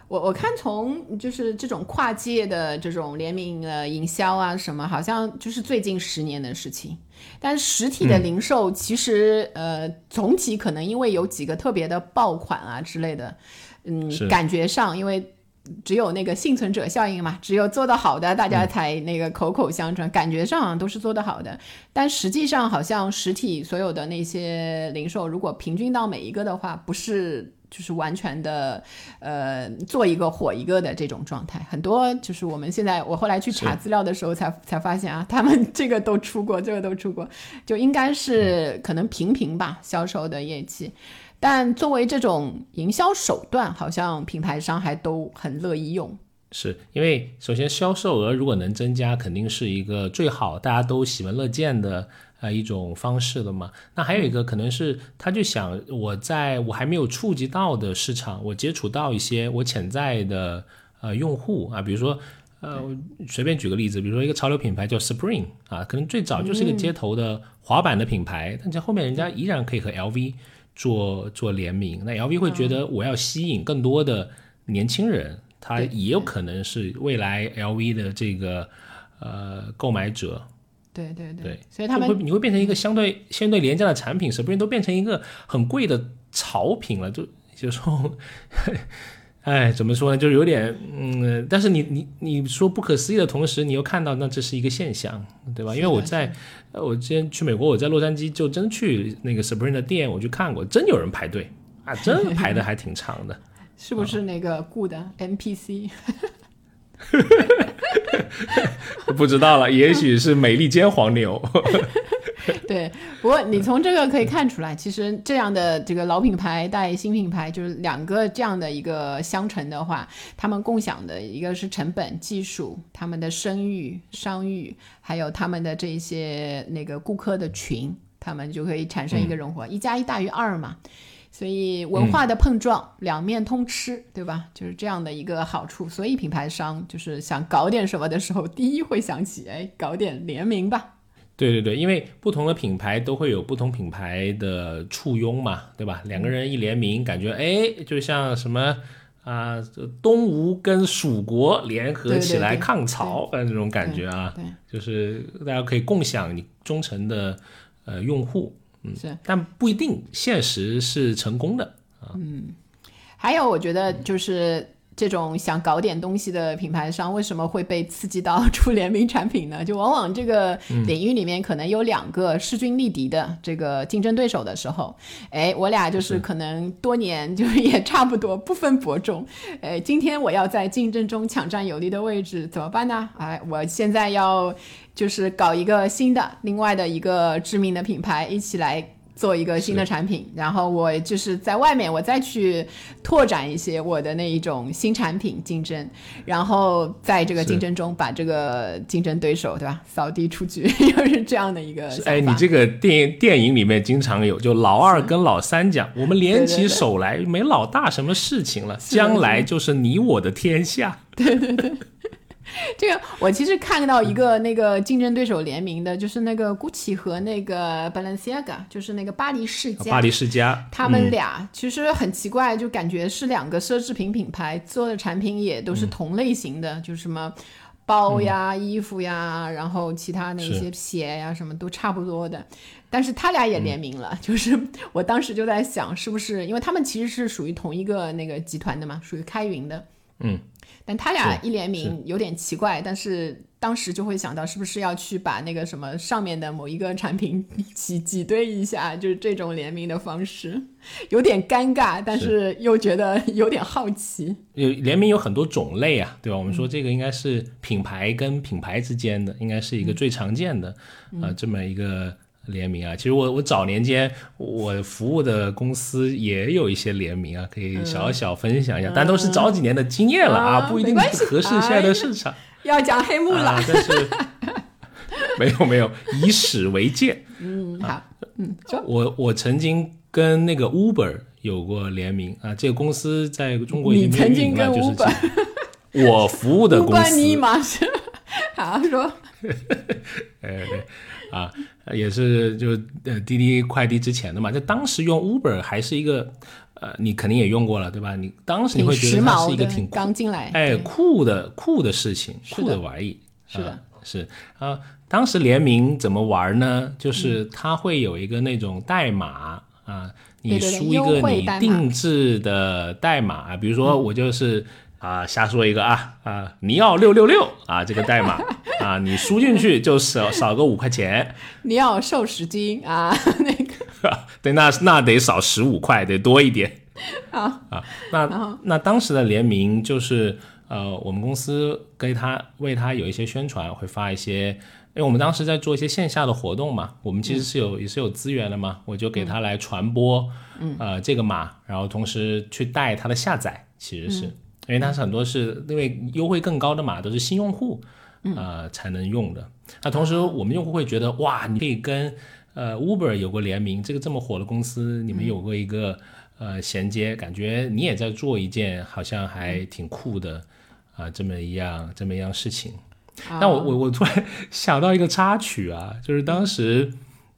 [SPEAKER 2] 我我看从就是这种跨界的这种联名呃营销啊什么，好像就是最近十年的事情。但实体的零售其实、呃总体可能因为有几个特别的爆款啊之类的，嗯，感觉上因为。只有那个幸存者效应嘛，只有做得好的，大家才那个口口相传，感觉上都是做得好的，但实际上好像实体所有的那些零售，如果平均到每一个的话，不是就是完全的呃做一个火一个的这种状态。很多就是我们现在我后来去查资料的时候才才发现啊，他们这个都出过，这个都出过，就应该是可能平平吧销售的业绩。但作为这种营销手段，好像品牌商还都很乐意用。
[SPEAKER 1] 是因为首先销售额如果能增加，肯定是一个最好大家都喜闻乐见的呃一种方式了嘛。那还有一个可能是他就想我在我还没有触及到的市场，我接触到一些我潜在的呃用户啊，比如说。呃，随便举个例子，比如说一个潮流品牌叫 Spring 啊，可能最早就是一个街头的滑板的品牌，但在后面人家依然可以和 LV 做做联名，那 LV 会觉得我要吸引更多的年轻人，他也有可能是未来 LV 的这个呃购买者，
[SPEAKER 2] 对对对，
[SPEAKER 1] 对，
[SPEAKER 2] 所以他们
[SPEAKER 1] 会你会变成一个相对相对廉价的产品，Spring 都变成一个很贵的潮品了，就有时候，哎，怎么说呢，就是有点嗯，但是你你你说不可思议的同时，你又看到那这是一个现象，对吧？因为我在呃我之前去美国，我在洛杉矶就真去那个 Spring 的店，我去看过，真有人排队啊，真排的还挺长的。[laughs]
[SPEAKER 2] 是不是那个 Good NPC？[laughs] [laughs]
[SPEAKER 1] 不知道了，也许是美利坚黄牛。[laughs]
[SPEAKER 2] 对，不过你从这个可以看出来，其实这样的这个老品牌带新品牌，就是两个这样的一个相乘的话，他们共享的一个是成本、技术、他们的声誉、商誉，还有他们的这些那个顾客的群，他们就可以产生一个融合，一加一大于二嘛。所以文化的碰撞，两面通吃，对吧？就是这样的一个好处。所以品牌商就是想搞点什么的时候，第一会想起，哎，搞点联名吧。
[SPEAKER 1] 对对对，因为不同的品牌都会有不同品牌的簇拥嘛，对吧？两个人一联名，感觉哎，就像什么啊、这东吴跟蜀国联合起来抗曹，呃，这种感觉啊，
[SPEAKER 2] 对，
[SPEAKER 1] 就是大家可以共享你忠诚的呃用户，嗯，
[SPEAKER 2] 是。
[SPEAKER 1] 但不一定现实是成功的。
[SPEAKER 2] 嗯还有，我觉得就是这种想搞点东西的品牌商，为什么会被刺激到出联名产品呢？就往往这个领域里面可能有两个势均力敌的这个竞争对手的时候，哎，我俩就是可能多年就也差不多不分伯仲，哎，今天我要在竞争中抢占有利的位置，怎么办呢？哎，我现在要就是搞一个新的另外的一个知名的品牌一起来。做一个新的产品，然后我就是在外面我再去拓展一些我的那一种新产品竞争，然后在这个竞争中把这个竞争对手对吧扫地出局，[laughs] 又是这样的一个。
[SPEAKER 1] 哎，你这个电电影里面经常有，就老二跟老三讲，[laughs] 我们联起
[SPEAKER 2] 对对对。
[SPEAKER 1] 手来，没老大什么事情了，将来就是你我的天下。[laughs] [laughs]
[SPEAKER 2] 这个我其实看到一个那个竞争对手联名的，就是那个 GUCCI 和那个 Balenciaga，就是那个巴黎世家。
[SPEAKER 1] 巴黎世家，
[SPEAKER 2] 他们俩其实很奇怪，就感觉是两个奢侈品品牌做的产品也都是同类型的，就是什么包呀、衣服呀，然后其他那些鞋呀，什么都差不多的。但是他俩也联名了，就是我当时就在想，是不是因为他们其实是属于同一个那个集团的嘛，属于开云的。
[SPEAKER 1] 嗯，
[SPEAKER 2] 但他俩一联名有点奇怪，但是当时就会想到，是不是要去把那个什么上面的某一个产品一起挤兑一下，就是这种联名的方式，有点尴尬，但是。又觉得 [laughs] 有点好奇。
[SPEAKER 1] 有联名有很多种类啊，对吧？我们说这个应该是品牌跟品牌之间的，应该是一个最常见的，呃，这么一个联名啊。其实我我早年间我服务的公司也有一些联名啊，可以小小分享一下，但都是早几年的经验了啊，
[SPEAKER 2] 啊
[SPEAKER 1] 不一定合适现在的市场。
[SPEAKER 2] 要讲黑幕了，
[SPEAKER 1] 啊。但是 [laughs] 没有没有，以史为鉴。
[SPEAKER 2] 嗯，好，嗯，
[SPEAKER 1] 我我曾经跟那个 Uber 有过联名啊，这个公司在中国已
[SPEAKER 2] 你
[SPEAKER 1] 经没有
[SPEAKER 2] 曾经跟
[SPEAKER 1] 运营了，就是我服务的公司。
[SPEAKER 2] 关你嘛是，[laughs] 好说，[laughs]
[SPEAKER 1] 哎对啊，也是就呃滴滴快递之前的嘛，就当时用 Uber 还是一个呃，你肯定也用过了对吧？你当时你会觉得是一个挺，酷
[SPEAKER 2] 刚进来，
[SPEAKER 1] 哎酷的酷的事情，酷的玩意。
[SPEAKER 2] 是的
[SPEAKER 1] 啊是啊，当时联名怎么玩呢？就是它会有一个那种代码啊，你输一个你定制的代码，比如说我就是。啊，瞎说一个啊啊，尼奥六六六啊，这个代码 [laughs] 啊，你输进去就少少个五块钱，
[SPEAKER 2] 你要瘦十斤啊，[laughs] 那个。[laughs]
[SPEAKER 1] 对，那那得少十五块，得多一点。
[SPEAKER 2] 好。
[SPEAKER 1] 啊，那那当时的联名就是呃，我们公司给他为他有一些宣传，会发一些，因为我们当时在做一些线下的活动嘛，我们其实是有、也是有资源的嘛，我就给他来传播，嗯，呃，这个码，然后同时去带他的下载，其实是、因为它是很多是因为优惠更高的嘛都是新用户，呃才能用的。那同时我们用户会觉得哇，你可以跟呃 Uber 有过联名，这个这么火的公司，你们有过一个。呃衔接，感觉你也在做一件好像还挺酷的啊、这么一样这么一样事情。那我我我突然 [laughs] 想到一个插曲啊，就是当时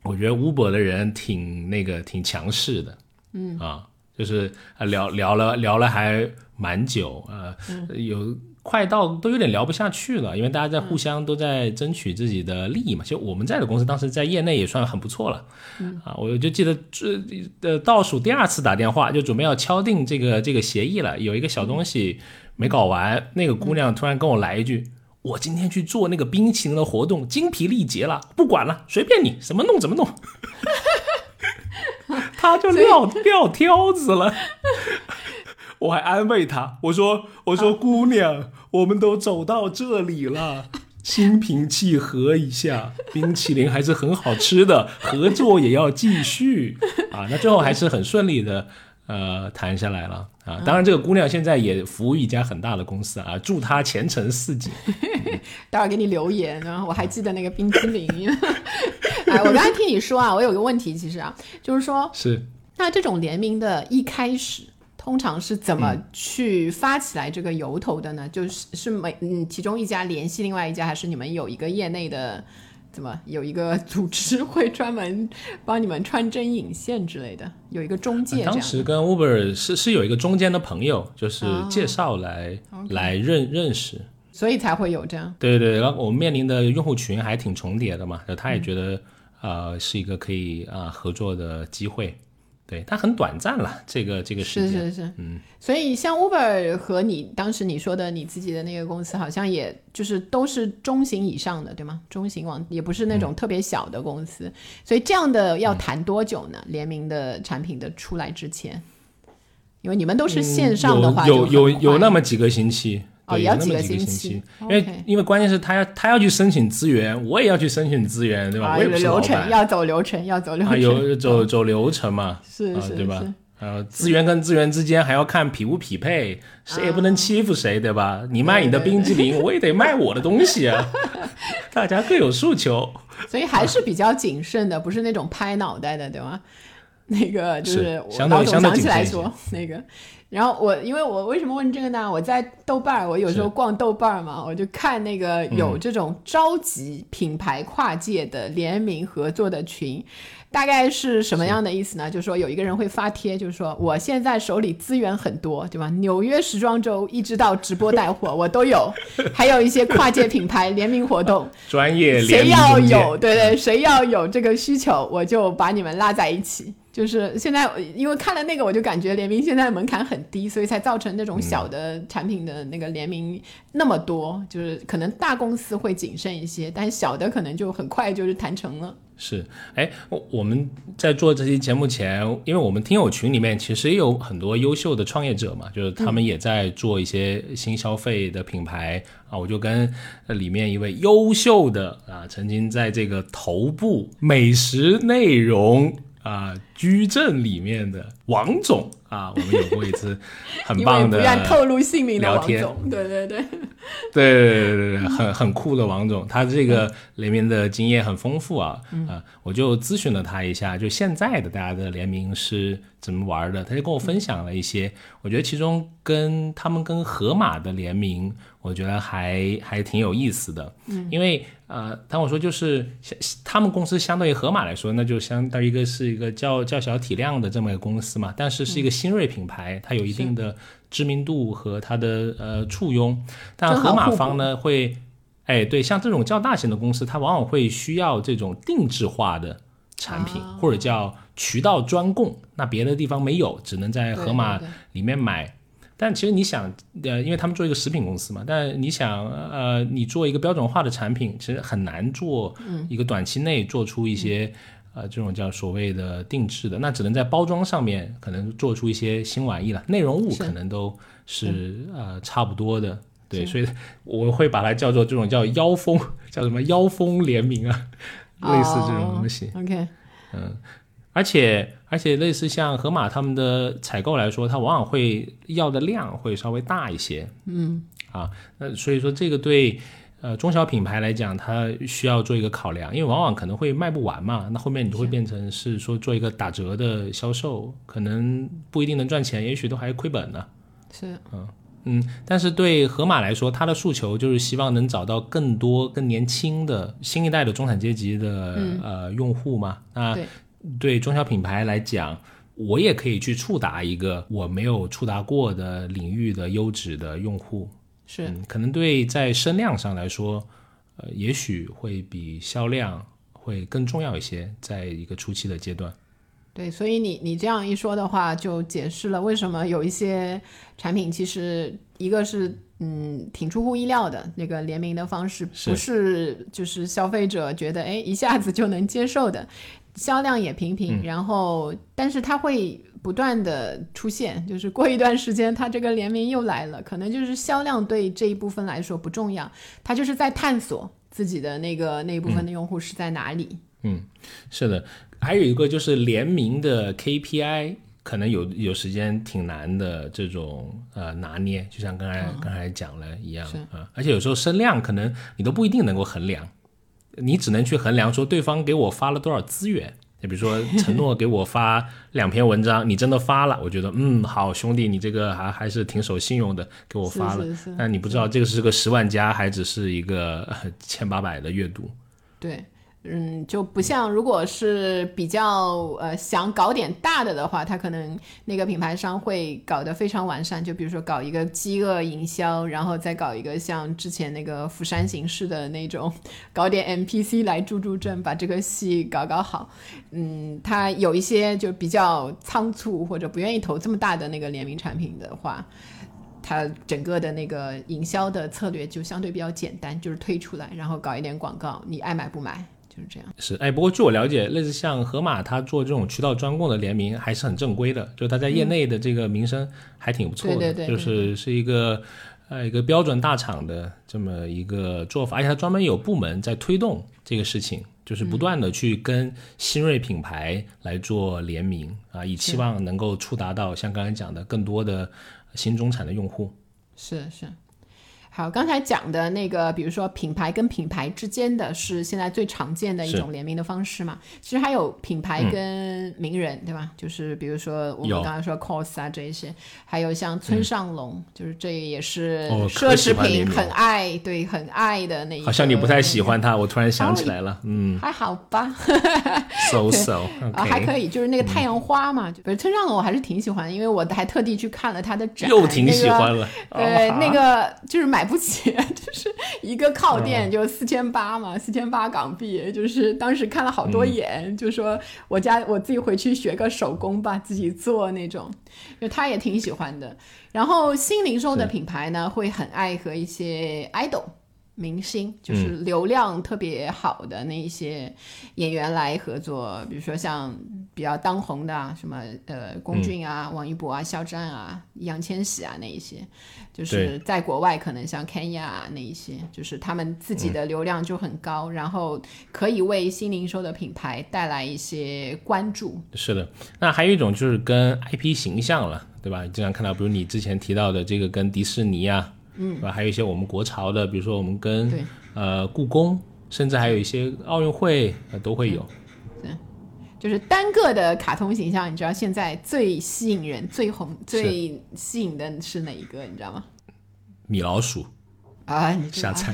[SPEAKER 1] 我觉得 Uber 的人挺那个挺强势的，嗯啊，就是啊聊聊了聊了还蛮久啊、呃有快到都有点聊不下去了，因为大家在互相都在争取自己的利益嘛。其实我们在的公司当时在业内也算很不错了，啊，我就记得这呃倒数第二次打电话就准备要敲定这个这个协议了，有一个小东西没搞完，那个姑娘突然跟我来一句。我今天去做那个冰淇淋的活动，精疲力竭了，不管了，随便你怎么弄怎么弄。[laughs] 他就撂撂挑子了。我还安慰她，我说我说姑娘，我们都走到这里了，[laughs] 心平气和一下，冰淇淋还是很好吃的，合作也要继续啊。那最后还是很顺利的，呃，谈下来了啊。当然，这个姑娘现在也服务一家很大的公司啊，祝她前程似锦。[laughs]
[SPEAKER 2] 待会儿给你留言，然后我还记得那个冰淇淋。[laughs] 哎，我刚才听你说啊，我有个问题，其实啊，就是说，
[SPEAKER 1] 是。
[SPEAKER 2] 那这种联名的一开始，通常是怎么
[SPEAKER 1] 嗯
[SPEAKER 2] 去发起来这个由头的呢？就是是每嗯其中一家联系另外一家，还是你们有一个业内的怎么有一个组织会专门帮你们穿针引线之类的，有一个中介？
[SPEAKER 1] 当时跟 Uber 是是有一个中间的朋友，就是
[SPEAKER 2] 哦
[SPEAKER 1] 介绍来、来认认识。
[SPEAKER 2] 所以才会有这样。
[SPEAKER 1] 对对，然后我们面临的用户群还挺重叠的嘛，然后他也觉得、呃是一个可以啊、合作的机会。对，它很短暂了，这个这个时
[SPEAKER 2] 是
[SPEAKER 1] 间。
[SPEAKER 2] 是是，嗯，所以像 Uber 和你当时你说的你自己的那个公司，好像也就是都是中型以上的，对吗？中型网也不是那
[SPEAKER 1] 嗯
[SPEAKER 2] 种特别小的公司，所以这样的要谈多久呢？联名的产品的出来之前，因为你们都是线上的话
[SPEAKER 1] 嗯有有有有那
[SPEAKER 2] 么
[SPEAKER 1] 么几个星期，
[SPEAKER 2] 哦，也要几
[SPEAKER 1] 个
[SPEAKER 2] 星
[SPEAKER 1] 期，因为因为关键是他要他要去申请资源，我也要去申请资源，对吧？
[SPEAKER 2] 啊，有流程，要走流程，要走流
[SPEAKER 1] 啊，
[SPEAKER 2] 程，
[SPEAKER 1] 有走走流程嘛，啊，
[SPEAKER 2] 是是
[SPEAKER 1] 对吧
[SPEAKER 2] 是？
[SPEAKER 1] 呃，资源跟资源之间还要看匹不匹配，谁也不能欺负谁，对吧？你卖你的冰激凌，我也得卖我的东西啊，[laughs] 大家各有诉求。
[SPEAKER 2] 所以还是比较谨慎的，不是那种拍脑袋的，对吗？那个就是
[SPEAKER 1] 相对
[SPEAKER 2] 老总
[SPEAKER 1] 相
[SPEAKER 2] 起来说那个，然后我因为我为什么问这个呢？我在豆瓣儿，我有时候逛豆瓣儿嘛，我就看那个有这种召集品牌跨界的联名合作的群。大概是什么样的意思呢？就是说有一个人会发帖，就是说我现在手里资源很多，对吧？纽约时装周一直到直播带货我都有，[laughs] 还有一些跨界品牌联名活动，
[SPEAKER 1] 专业联
[SPEAKER 2] 谁要有，对对，谁要有这个需求，我就把你们拉在一起。就是现在，因为看了那个，我就感觉联名现在门槛很低，所以才造成那种小的产品的那个联名那么多。就是可能大公司会谨慎一些，但小的可能就很快就是谈成了。
[SPEAKER 1] 是，哎，我我们在做这期节目前，因为我们听友群里面其实也有很多优秀的创业者嘛，就是他们也在做一些新消费的品牌、啊，我就跟呃里面一位优秀的啊，曾经在这个头部美食内容啊矩阵里面的王总啊，我们有过一次很棒的 [laughs]
[SPEAKER 2] 不愿透露姓名的王总，对对对，
[SPEAKER 1] 对 [laughs] 对对对对，很很酷的王总，他这个联名的经验很丰富啊，啊、我就咨询了他一下，就现在的大家的联名是怎么玩的，他就跟我分享了一些，我觉得其中跟他们跟盒马的联名，我觉得还还挺有意思的，嗯，因为呃，当我说就是相他们公司相对于盒马来说，那就相当于一个是一个较较小体量的这么一个公司嘛，但是是一个新锐品牌，它有一定的知名度和它的呃簇拥，但盒马方呢会，哎，对，像这种较大型的公司，它往往会需要这种定制化的产品，
[SPEAKER 2] 啊。
[SPEAKER 1] 或者叫渠道专供，那别的地方没有，只能在盒马里面买。但其实你想，呃，因为他们做一个食品公司嘛，但你想，呃，你做一个标准化的产品，其实很难做一个短期内做出一些，呃，这种叫所谓的定制的，那只能在包装上面可能做出一些新玩意了，内容物可能都是呃差不多的。对，所以我会把它叫做这种叫妖风，叫什么妖风联名啊，类似这种东西。
[SPEAKER 2] 哦 OK，
[SPEAKER 1] 而且而且类似像盒马他们的采购来说，它往往会要的量会稍微大一些。嗯，啊，那所以说这个对呃中小品牌来讲，它需要做一个考量，因为往往可能会卖不完嘛，那后面你就会变成是说做一个打折的销售，可能不一定能赚钱，也许都还亏本呢。
[SPEAKER 2] 是
[SPEAKER 1] 嗯，但是对盒马来说，它的诉求就是希望能找到更多更年轻的新一代的中产阶级的、呃用户嘛。那
[SPEAKER 2] 对
[SPEAKER 1] 对中小品牌来讲，我也可以去触达一个我没有触达过的领域的优质的用户。
[SPEAKER 2] 是，
[SPEAKER 1] 嗯，可能对在声量上来说，呃，也许会比销量会更重要一些，在一个初期的阶段。
[SPEAKER 2] 对，所以你你这样一说的话，就解释了为什么有一些产品其实一个是嗯挺出乎意料的，那个联名的方式不是就是消费者觉得哎一下子就能接受的，销量也平平，然后但是它会不断的出现，就是过一段时间它这个联名又来了，可能就是销量对这一部分来说不重要，它就是在探索自己的那个那一部分的用户是在哪里。嗯。
[SPEAKER 1] 是的，还有一个就是联名的 KPI，可能有有时间挺难的这种呃拿捏，就像刚才、刚才讲了一样啊、而且有时候声量可能你都不一定能够衡量，你只能去衡量说对方给我发了多少资源。就比如说 [laughs] 承诺给我发两篇文章，你真的发了，我觉得嗯好兄弟，你这个还还是挺守信用的，给我发了。但你不知道这个是个十万加，还只是一个呃千八百的阅读。
[SPEAKER 2] 对，嗯，就不像如果是比较呃想搞点大的的话，他可能那个品牌商会搞得非常完善，就比如说搞一个饥饿营销，然后再搞一个像之前那个釜山行式的那种，搞点 NPC 来助助阵，把这个戏搞搞好。嗯，他有一些就比较仓促或者不愿意投这么大的那个联名产品的话。它整个的那个营销的策略就相对比较简单，就是推出来，然后搞一点广告，你爱买不买，就是这样。
[SPEAKER 1] 是，哎，不过据我了解，类似像盒马，它做这种渠道专供的联名还是很正规的，就它在业内的这个名声还挺不错的，
[SPEAKER 2] 对对对
[SPEAKER 1] 就是是一个呃一个标准大厂的这么一个做法，而且它专门有部门在推动这个事情，就是不断的去跟新锐品牌来做联名啊，以期望能够触达到像刚才讲的更多的新中产的用户。
[SPEAKER 2] 是是。好，刚才讲的那个，比如说品牌跟品牌之间的是现在最常见的一种联名的方式嘛？其实还有品牌跟名人，对吧？就是比如说我们刚才说 COS 啊这一些，还有像村上隆，就是这也是奢侈品很爱，对，很爱的那一。
[SPEAKER 1] 好像你不太喜欢他，我突然想起来了，嗯，
[SPEAKER 2] 还好吧
[SPEAKER 1] ，so [laughs] so，
[SPEAKER 2] 啊还可以，就是那个太阳花嘛，不是村上隆，我还是挺喜欢，因为我还特地去看了他的展，
[SPEAKER 1] 又挺喜欢了，
[SPEAKER 2] 对，那个就是买。买不起，[laughs] 就是一个靠垫就四千八嘛，四千八港币，就是当时看了好多眼，就说我家我自己回去学个手工吧，自己做那种，就他也挺喜欢的。然后新零售的品牌呢，会很爱和一些 idol。明星就是流量特别好的那一些演员来合作，比如说像比较当红的啊什么呃，龚俊啊、王一博啊、肖战啊、易烊千玺啊那一些，就是在国外可能像 Kenya 那一些，就是他们自己的流量就很高，然后可以为新零售的品牌带来一些关注。
[SPEAKER 1] 是的，那还有一种就是跟 IP 形象了，对吧？经常看到，比如你之前提到的这个跟迪士尼啊。
[SPEAKER 2] 嗯，
[SPEAKER 1] 吧？还有一些我们国潮的，比如说我们跟呃故宫，甚至还有一些奥运会都会有。
[SPEAKER 2] 对，就是单个的卡通形象，你知道现在最吸引人、最红、最吸引的是哪一个？你知道吗？
[SPEAKER 1] 米老鼠
[SPEAKER 2] 啊，你
[SPEAKER 1] 瞎猜。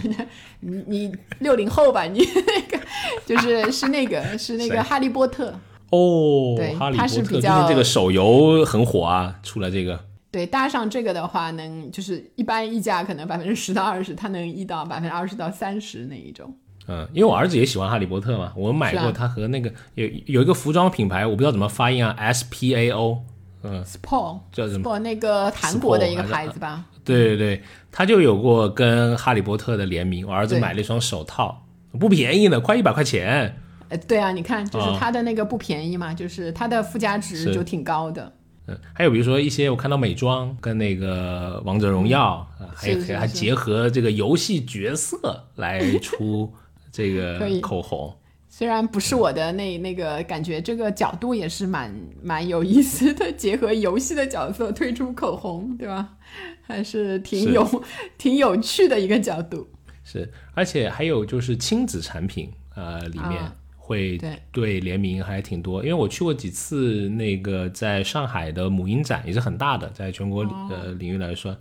[SPEAKER 2] 你你六零后吧？你那个就是 [laughs] 是那个是那个哈利波特
[SPEAKER 1] 哦，
[SPEAKER 2] 对，
[SPEAKER 1] 哈利波特
[SPEAKER 2] 最近
[SPEAKER 1] 这个手游很火啊，出了这个。
[SPEAKER 2] 对，搭上这个的话，能就是一般溢价可能百分之十到二十，它能溢到百分之二十到三十那一种。
[SPEAKER 1] 嗯，因为我儿子也喜欢哈利波特嘛，我买过他和那个有有一个服装品牌，我不知道怎么发音啊，S P A O，嗯
[SPEAKER 2] ，Sport
[SPEAKER 1] 叫什么？
[SPEAKER 2] 那个韩国的一个牌子吧。
[SPEAKER 1] 对对对，他就有过跟哈利波特的联名，我儿子买了一双手套，不便宜呢，快一百块钱。
[SPEAKER 2] 呃，对啊，你看，就是它的那个不便宜嘛，就是它的附加值就挺高的。
[SPEAKER 1] 嗯还有比如说一些我看到美妆跟那个王者荣耀嗯，还有还结合这个游戏角色来出这个口红，
[SPEAKER 2] 虽然不是我的那那个感觉，这个角度也是蛮蛮有意思的，结合游戏的角色推出口红，对吧？还是挺有挺有趣的一个角度。
[SPEAKER 1] 是，而且还有就是亲子产品呃里面。会对联名还挺多，因为我去过几次那个在上海的母婴展，也是很大的，在全国呃领域来说，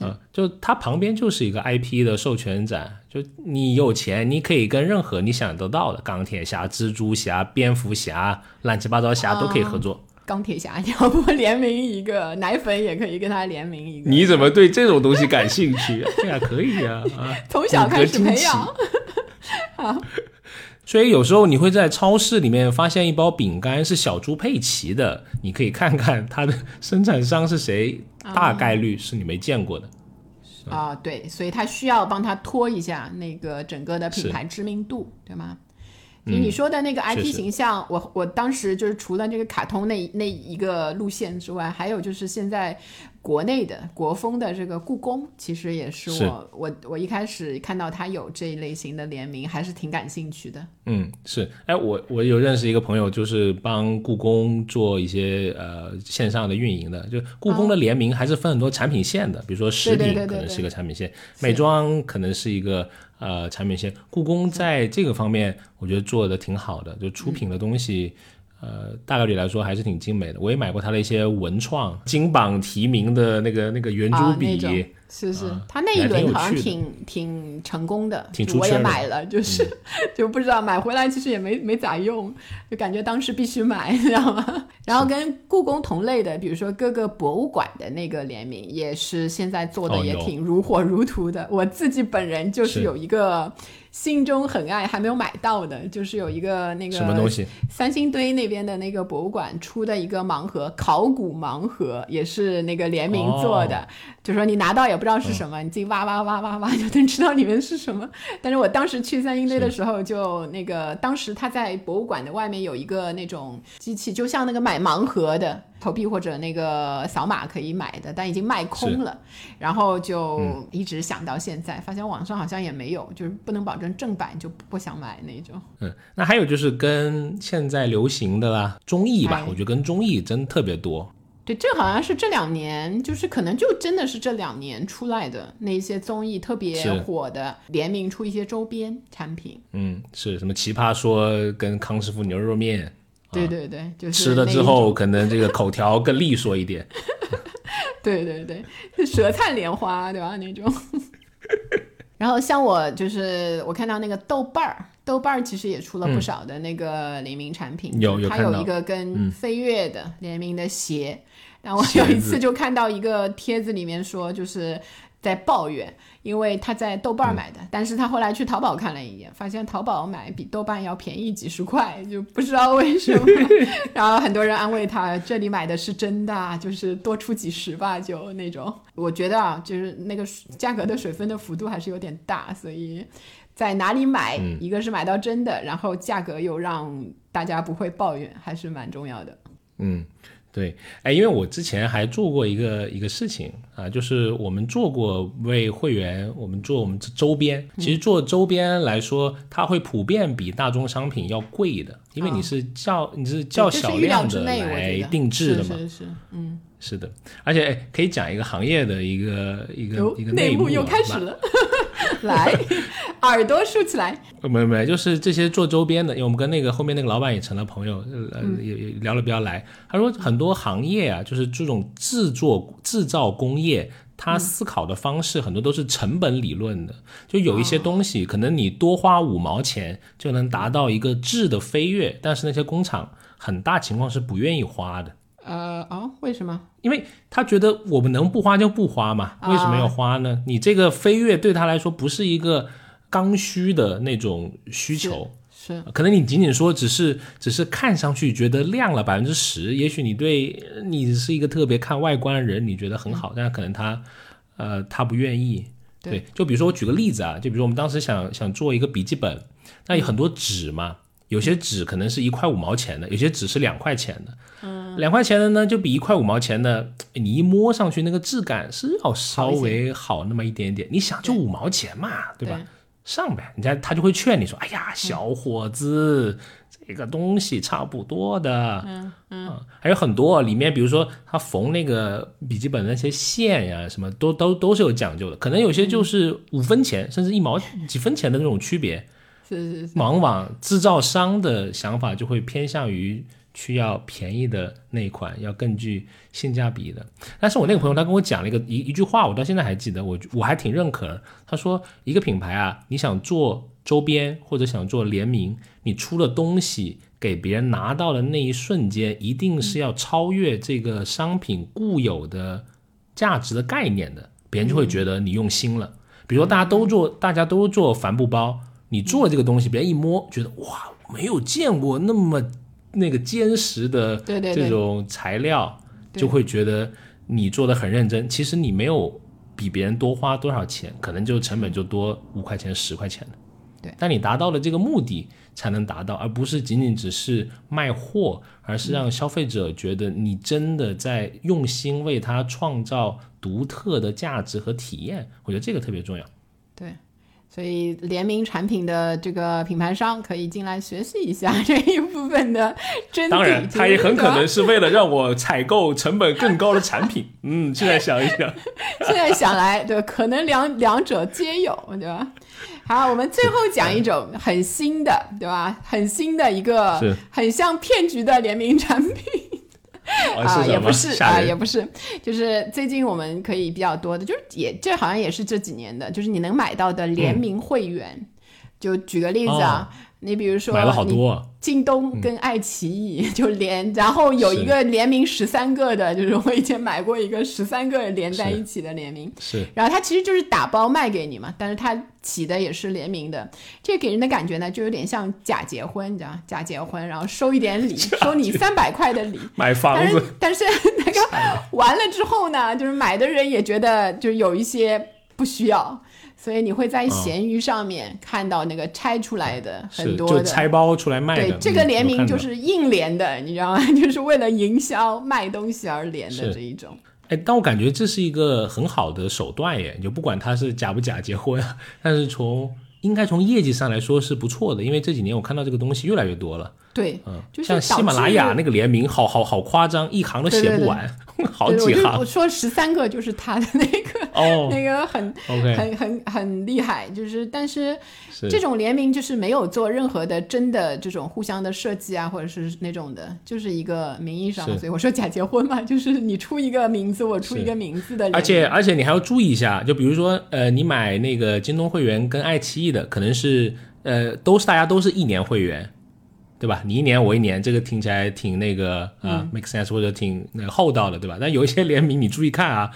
[SPEAKER 1] 啊，就它旁边就是一个 IP 的授权展，就你有钱，你可以跟任何你想得到的钢铁侠、蜘蛛侠、蝙蝠侠、乱七八糟侠都可以合作。
[SPEAKER 2] 钢铁侠，要不联名一个奶粉也可以跟他联名一个。
[SPEAKER 1] 你怎么对这种东西感兴趣？[laughs] 对呀，可以呀啊，[laughs]
[SPEAKER 2] 从小开始培养。[laughs] 好。
[SPEAKER 1] 所以有时候你会在超市里面发现一包饼干是小猪佩奇的，你可以看看它的生产商是谁，大概率是你没见过的。
[SPEAKER 2] 啊，对，所以他需要帮他拖一下那个整个的品牌知名度，对吗？你说的那个 IP 形象，我我当时就是除了这个卡通那那一个路线之外，还有就是现在。国内的国风的这个故宫，其实也是我我我一开始看到它有这一类型的联名，还是挺感兴趣的。
[SPEAKER 1] 嗯，是，哎，我我有认识一个朋友，就是帮故宫做一些呃线上的运营的，就故宫的联名还是分很多产品线的，比如说食品可能是一个产品线，美妆可能是一个呃产品线。故宫在这个方面，我觉得做的挺好的，就出品的东西。呃，大概率来说还是挺精美的。我也买过他的一些文创金榜题名的那个那个圆珠笔，
[SPEAKER 2] 是是，他那一轮好像挺挺成功的，
[SPEAKER 1] 挺
[SPEAKER 2] 我也买了，就是就不知道买回来其实也没没咋用，就感觉当时必须买，你知道吗？然后跟故宫同类的，比如说各个博物馆的那个联名，也是现在做的也挺如火如荼的。我自己本人就是有一个。心中很爱还没有买到的，就是有一个那个
[SPEAKER 1] 什么东西，
[SPEAKER 2] 三星堆那边的那个博物馆出的一个盲盒，考古盲盒，也是那个联名做的。就说你拿到也不知道是什么，你自己挖挖挖挖挖就能知道里面是什么。[laughs] 但是我当时去三星堆的时候，就那个当时他在博物馆的外面有一个那种机器，就像那个买盲盒的。投币或者那个扫码可以买的，但已经卖空了。然后就一直想到现在，发现网上好像也没有，就是不能保证正版，就不想买那种。
[SPEAKER 1] 嗯，那还有就是跟现在流行的啦，综艺吧
[SPEAKER 2] 哎，
[SPEAKER 1] 我觉得跟综艺真特别多。
[SPEAKER 2] 对，这好像是这两年，就是可能就真的是这两年出来的那些综艺特别火的，联名出一些周边产品。
[SPEAKER 1] 嗯，是什么奇葩说跟康师傅牛肉面，
[SPEAKER 2] 对对对，就是
[SPEAKER 1] 吃了之后，可能这个口条更利索一点。[laughs]
[SPEAKER 2] 对对对，舌灿莲花，对吧？那种。[laughs] 然后像我就是我看到那个豆瓣儿，豆瓣儿其实也出了不少的那个联名产品，
[SPEAKER 1] 嗯有
[SPEAKER 2] 就是
[SPEAKER 1] 有
[SPEAKER 2] 它有一个跟飞跃的联名的鞋，然后我有一次就看到一个帖子里面说，就是在抱怨，因为他在豆瓣儿买的，但是他后来去淘宝看了一眼，发现淘宝买比豆瓣要便宜几十块，就不知道为什么。[laughs] 然后很多人安慰他，这里买的是真的啊，就是多出几十吧，就那种。我觉得啊，就是那个价格的水分的幅度还是有点大，所以在哪里买，
[SPEAKER 1] 嗯。
[SPEAKER 2] 一个是买到真的，然后价格又让大家不会抱怨，还是蛮重要的。
[SPEAKER 1] 嗯，对，哎，因为我之前还做过一个一个事情啊，就是我们做过为会员，我们做我们周边，
[SPEAKER 2] 嗯。
[SPEAKER 1] 其实做周边来说，它会普遍比大宗商品要贵的，因为你是较、你是较小量的来定制的嘛，
[SPEAKER 2] 是是是，嗯，
[SPEAKER 1] 是的，而且哎，可以讲一个行业的一个一个一个
[SPEAKER 2] 内
[SPEAKER 1] 幕啊
[SPEAKER 2] 又开始了，[laughs] 来，耳朵竖起来。
[SPEAKER 1] 呃没有没有，就是这些做周边的，因为我们跟那个后面那个老板也成了朋友，呃，
[SPEAKER 2] 嗯
[SPEAKER 1] 也也聊得比较来。他说很多行业啊，就是这种制作制造工业，他思考的方式很多都是成本理论的，就有一些东西可能你多花五毛钱就能达到一个质的飞跃，但是那些工厂很大情况是不愿意花的。
[SPEAKER 2] 呃，哦，为什么？
[SPEAKER 1] 因为他觉得我们能不花就不花嘛，为什么要花呢？你这个飞跃对他来说不是一个刚需的那种需求，
[SPEAKER 2] 是
[SPEAKER 1] 可能你仅仅说只是只是看上去觉得亮了百分之十，也许你对你是一个特别看外观的人，你觉得很好，但是可能他呃他不愿意。
[SPEAKER 2] 对
[SPEAKER 1] 就比如说我举个例子啊，就比如说我们当时想想做一个笔记本，那有很多纸嘛，有些纸可能是一块五毛钱的，有些纸是两块钱的。嗯，两块钱的呢，就比一块五毛钱的，你一摸上去那个质感是要稍微好那么一点点。你想，就五毛钱嘛，对吧？上呗，人家他就会劝你说：“哎呀，小伙子，这个东西差不多的。”嗯嗯，还有很多里面，比如说他缝那个笔记本那些线呀，什么都都都是有讲究的。可能有些就是五分钱，甚至一毛几分钱的那种区别。
[SPEAKER 2] 是是是，
[SPEAKER 1] 往往制造商的想法就会偏向于去要便宜的那一款，要更具性价比的。但是我那个朋友他跟我讲了一个一一句话，我到现在还记得，我我还挺认可的。他说，一个品牌啊，你想做周边或者想做联名，你出了东西给别人拿到的那一瞬间，一定是要超越这个商品固有的价值的概念的，别人就会觉得你用心了。比如说大家都做，大家都做帆布包。你做了这个东西，别人一摸觉得哇，没有见过那么那个坚实的这种材料，
[SPEAKER 2] 对
[SPEAKER 1] 就会觉得你做的很认真。其实你没有比别人多花多少钱，可能就成本就多五块钱、十块钱的。
[SPEAKER 2] 对，
[SPEAKER 1] 但你达到了这个目的才能达到，而不是仅仅只是卖货，而是让消费者觉得你真的在用心为他创造独特的价值和体验。我觉得这个特别重要。
[SPEAKER 2] 对。所以联名产品的这个品牌商可以进来学习一下 [laughs] 这一部分的真谛。
[SPEAKER 1] 当然，他也很可能是为了让我采购成本更高的产品。嗯，现在想一想，[laughs]
[SPEAKER 2] 现在想来，对，可能两两者皆有，对吧？好，我们最后讲一种很新的，对吧？很新的一个很像骗局的联名产品。啊，也不是啊，也不是，就是最近我们可以比较多的，就是也这好像也是这几年的，就是你能买到的联名会员。就举个例子啊，你比如说
[SPEAKER 1] 买了好多，
[SPEAKER 2] 京东跟爱奇艺就连，然后有一个联名十三个的，就是我以前买过一个十三个连在一起的联名，
[SPEAKER 1] 是，
[SPEAKER 2] 然后它其实就是打包卖给你嘛，但是它起的也是联名的，这给人的感觉呢，就有点像假结婚，你知道假结婚，然后收一点礼，[laughs] 收你三百块的礼，
[SPEAKER 1] 买。房
[SPEAKER 2] 但是
[SPEAKER 1] 子，
[SPEAKER 2] 但是那个 [laughs] 完了之后呢，就是买的人也觉得就是有一些不需要，所以你会在闲鱼上面看到那个拆出来的很多的
[SPEAKER 1] 就拆包出来卖的。
[SPEAKER 2] 对，这个联名就
[SPEAKER 1] 嗯
[SPEAKER 2] 是硬联的，你知道吗？[laughs] 就是为了营销卖东西而联的这一种。
[SPEAKER 1] 哎，但我感觉这是一个很好的手段耶，就不管他是假不假结婚，[laughs] 但是从应该从业绩上来说是不错的，因为这几年我看到这个东西越来越多了。
[SPEAKER 2] 对，
[SPEAKER 1] 嗯，
[SPEAKER 2] 就是
[SPEAKER 1] 像喜马拉雅那
[SPEAKER 2] 个，
[SPEAKER 1] 个联名，好好好夸张，一行都写不完，[laughs] 好
[SPEAKER 2] 对，我就我。说十三个就是他的那个、[laughs]
[SPEAKER 1] 哦
[SPEAKER 2] 那个很很很很厉害，就是但是
[SPEAKER 1] 是
[SPEAKER 2] 这种联名就是没有做任何的真的这种互相的设计啊，或者是那种的，就是一个名义上的。所以我说假结婚嘛，就是你出一个名字，我出一个名字的。
[SPEAKER 1] 而且而且你还要注意一下，就比如说，呃，你买那个京东会员跟爱奇艺的，可能是呃都是大家都是一年会员，对吧？你一年我一年，这个听起来挺那个啊、m a k e sense 或者挺那个厚道的，对吧？但有一些联名你注意看啊，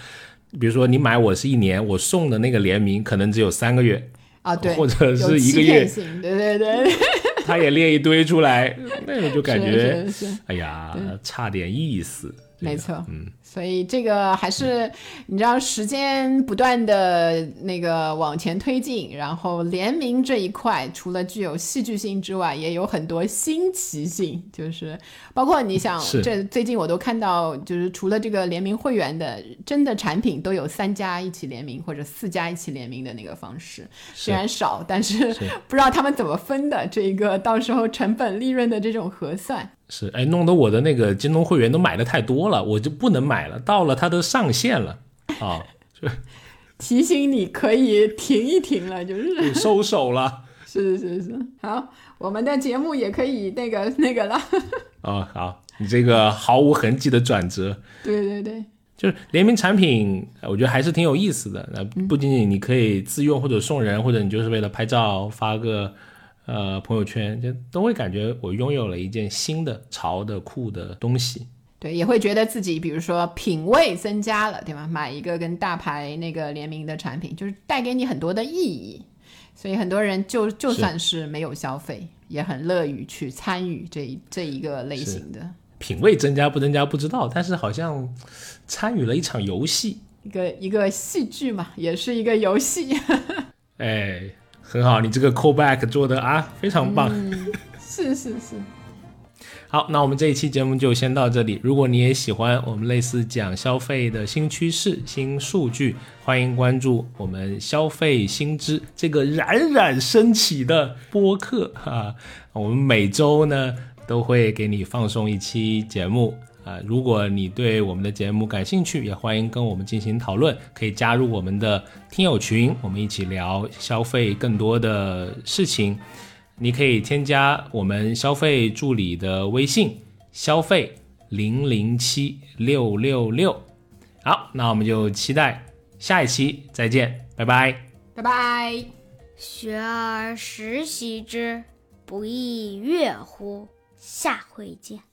[SPEAKER 1] 比如说你买我是一年，我送的那个联名可能只有三个月，
[SPEAKER 2] 啊，对，
[SPEAKER 1] 或者是一个月，
[SPEAKER 2] 对对对，[laughs]
[SPEAKER 1] 他也列一堆出来，那个就感觉哎呀差点意思。
[SPEAKER 2] 没错，
[SPEAKER 1] 嗯，
[SPEAKER 2] 所以这个还是你知道，时间不断的那个往前推进，然后联名这一块，除了具有戏剧性之外，也有很多新奇性，就是包括你想，
[SPEAKER 1] 是。
[SPEAKER 2] 这最近我都看到，就是除了这个联名会员的，真的产品都有三家一起联名或者四家一起联名的那个方式，虽然少，但是
[SPEAKER 1] 是。[laughs]
[SPEAKER 2] 不知道他们怎么分的，这一个到时候成本利润的这种核算。
[SPEAKER 1] 是，哎，弄得我的那个京东会员都买的太多了，我就不能买了，到了它的上限了啊，[laughs]
[SPEAKER 2] 提醒你可以停一停了，就是
[SPEAKER 1] 就收手了。[laughs]
[SPEAKER 2] 是是是，好，我们的节目也可以那个 [laughs] 那个了，
[SPEAKER 1] 哦，好，你这个毫无痕迹的转折，
[SPEAKER 2] 对对对，
[SPEAKER 1] 就是联名产品，呃我觉得还是挺有意思的。那不仅仅你可以自用或者送人，或者你就是为了拍照发个呃朋友圈，就都会感觉我拥有了一件新的潮的酷的东西。
[SPEAKER 2] 对，也会觉得自己比如说品味增加了，对吗？买一个跟大牌那个联名的产品，就是带给你很多的意义，所以很多人就就算是没有消费，也很乐于去参与这一这一个类型的
[SPEAKER 1] 品味增加不增加不知道，但是好像参与了一场游戏，
[SPEAKER 2] 一个一个戏剧嘛，也是一个游戏，[laughs]
[SPEAKER 1] 哎，很好，你这个 callback 做的啊非常棒。
[SPEAKER 2] 是是是，
[SPEAKER 1] 好，那我们这一期节目就先到这里。如果你也喜欢我们类似讲消费的新趋势、新数据，欢迎关注我们消费新知这个冉冉升起的播客哈、我们每周呢都会给你放送一期节目啊、如果你对我们的节目感兴趣，也欢迎跟我们进行讨论，可以加入我们的听友群，我们一起聊消费更多的事情。你可以添加我们消费助理的微信，消费零零七六六六。好，那我们就期待下一期再见，拜拜。
[SPEAKER 2] 拜拜。
[SPEAKER 3] 学而时习之，不亦说乎？下回见。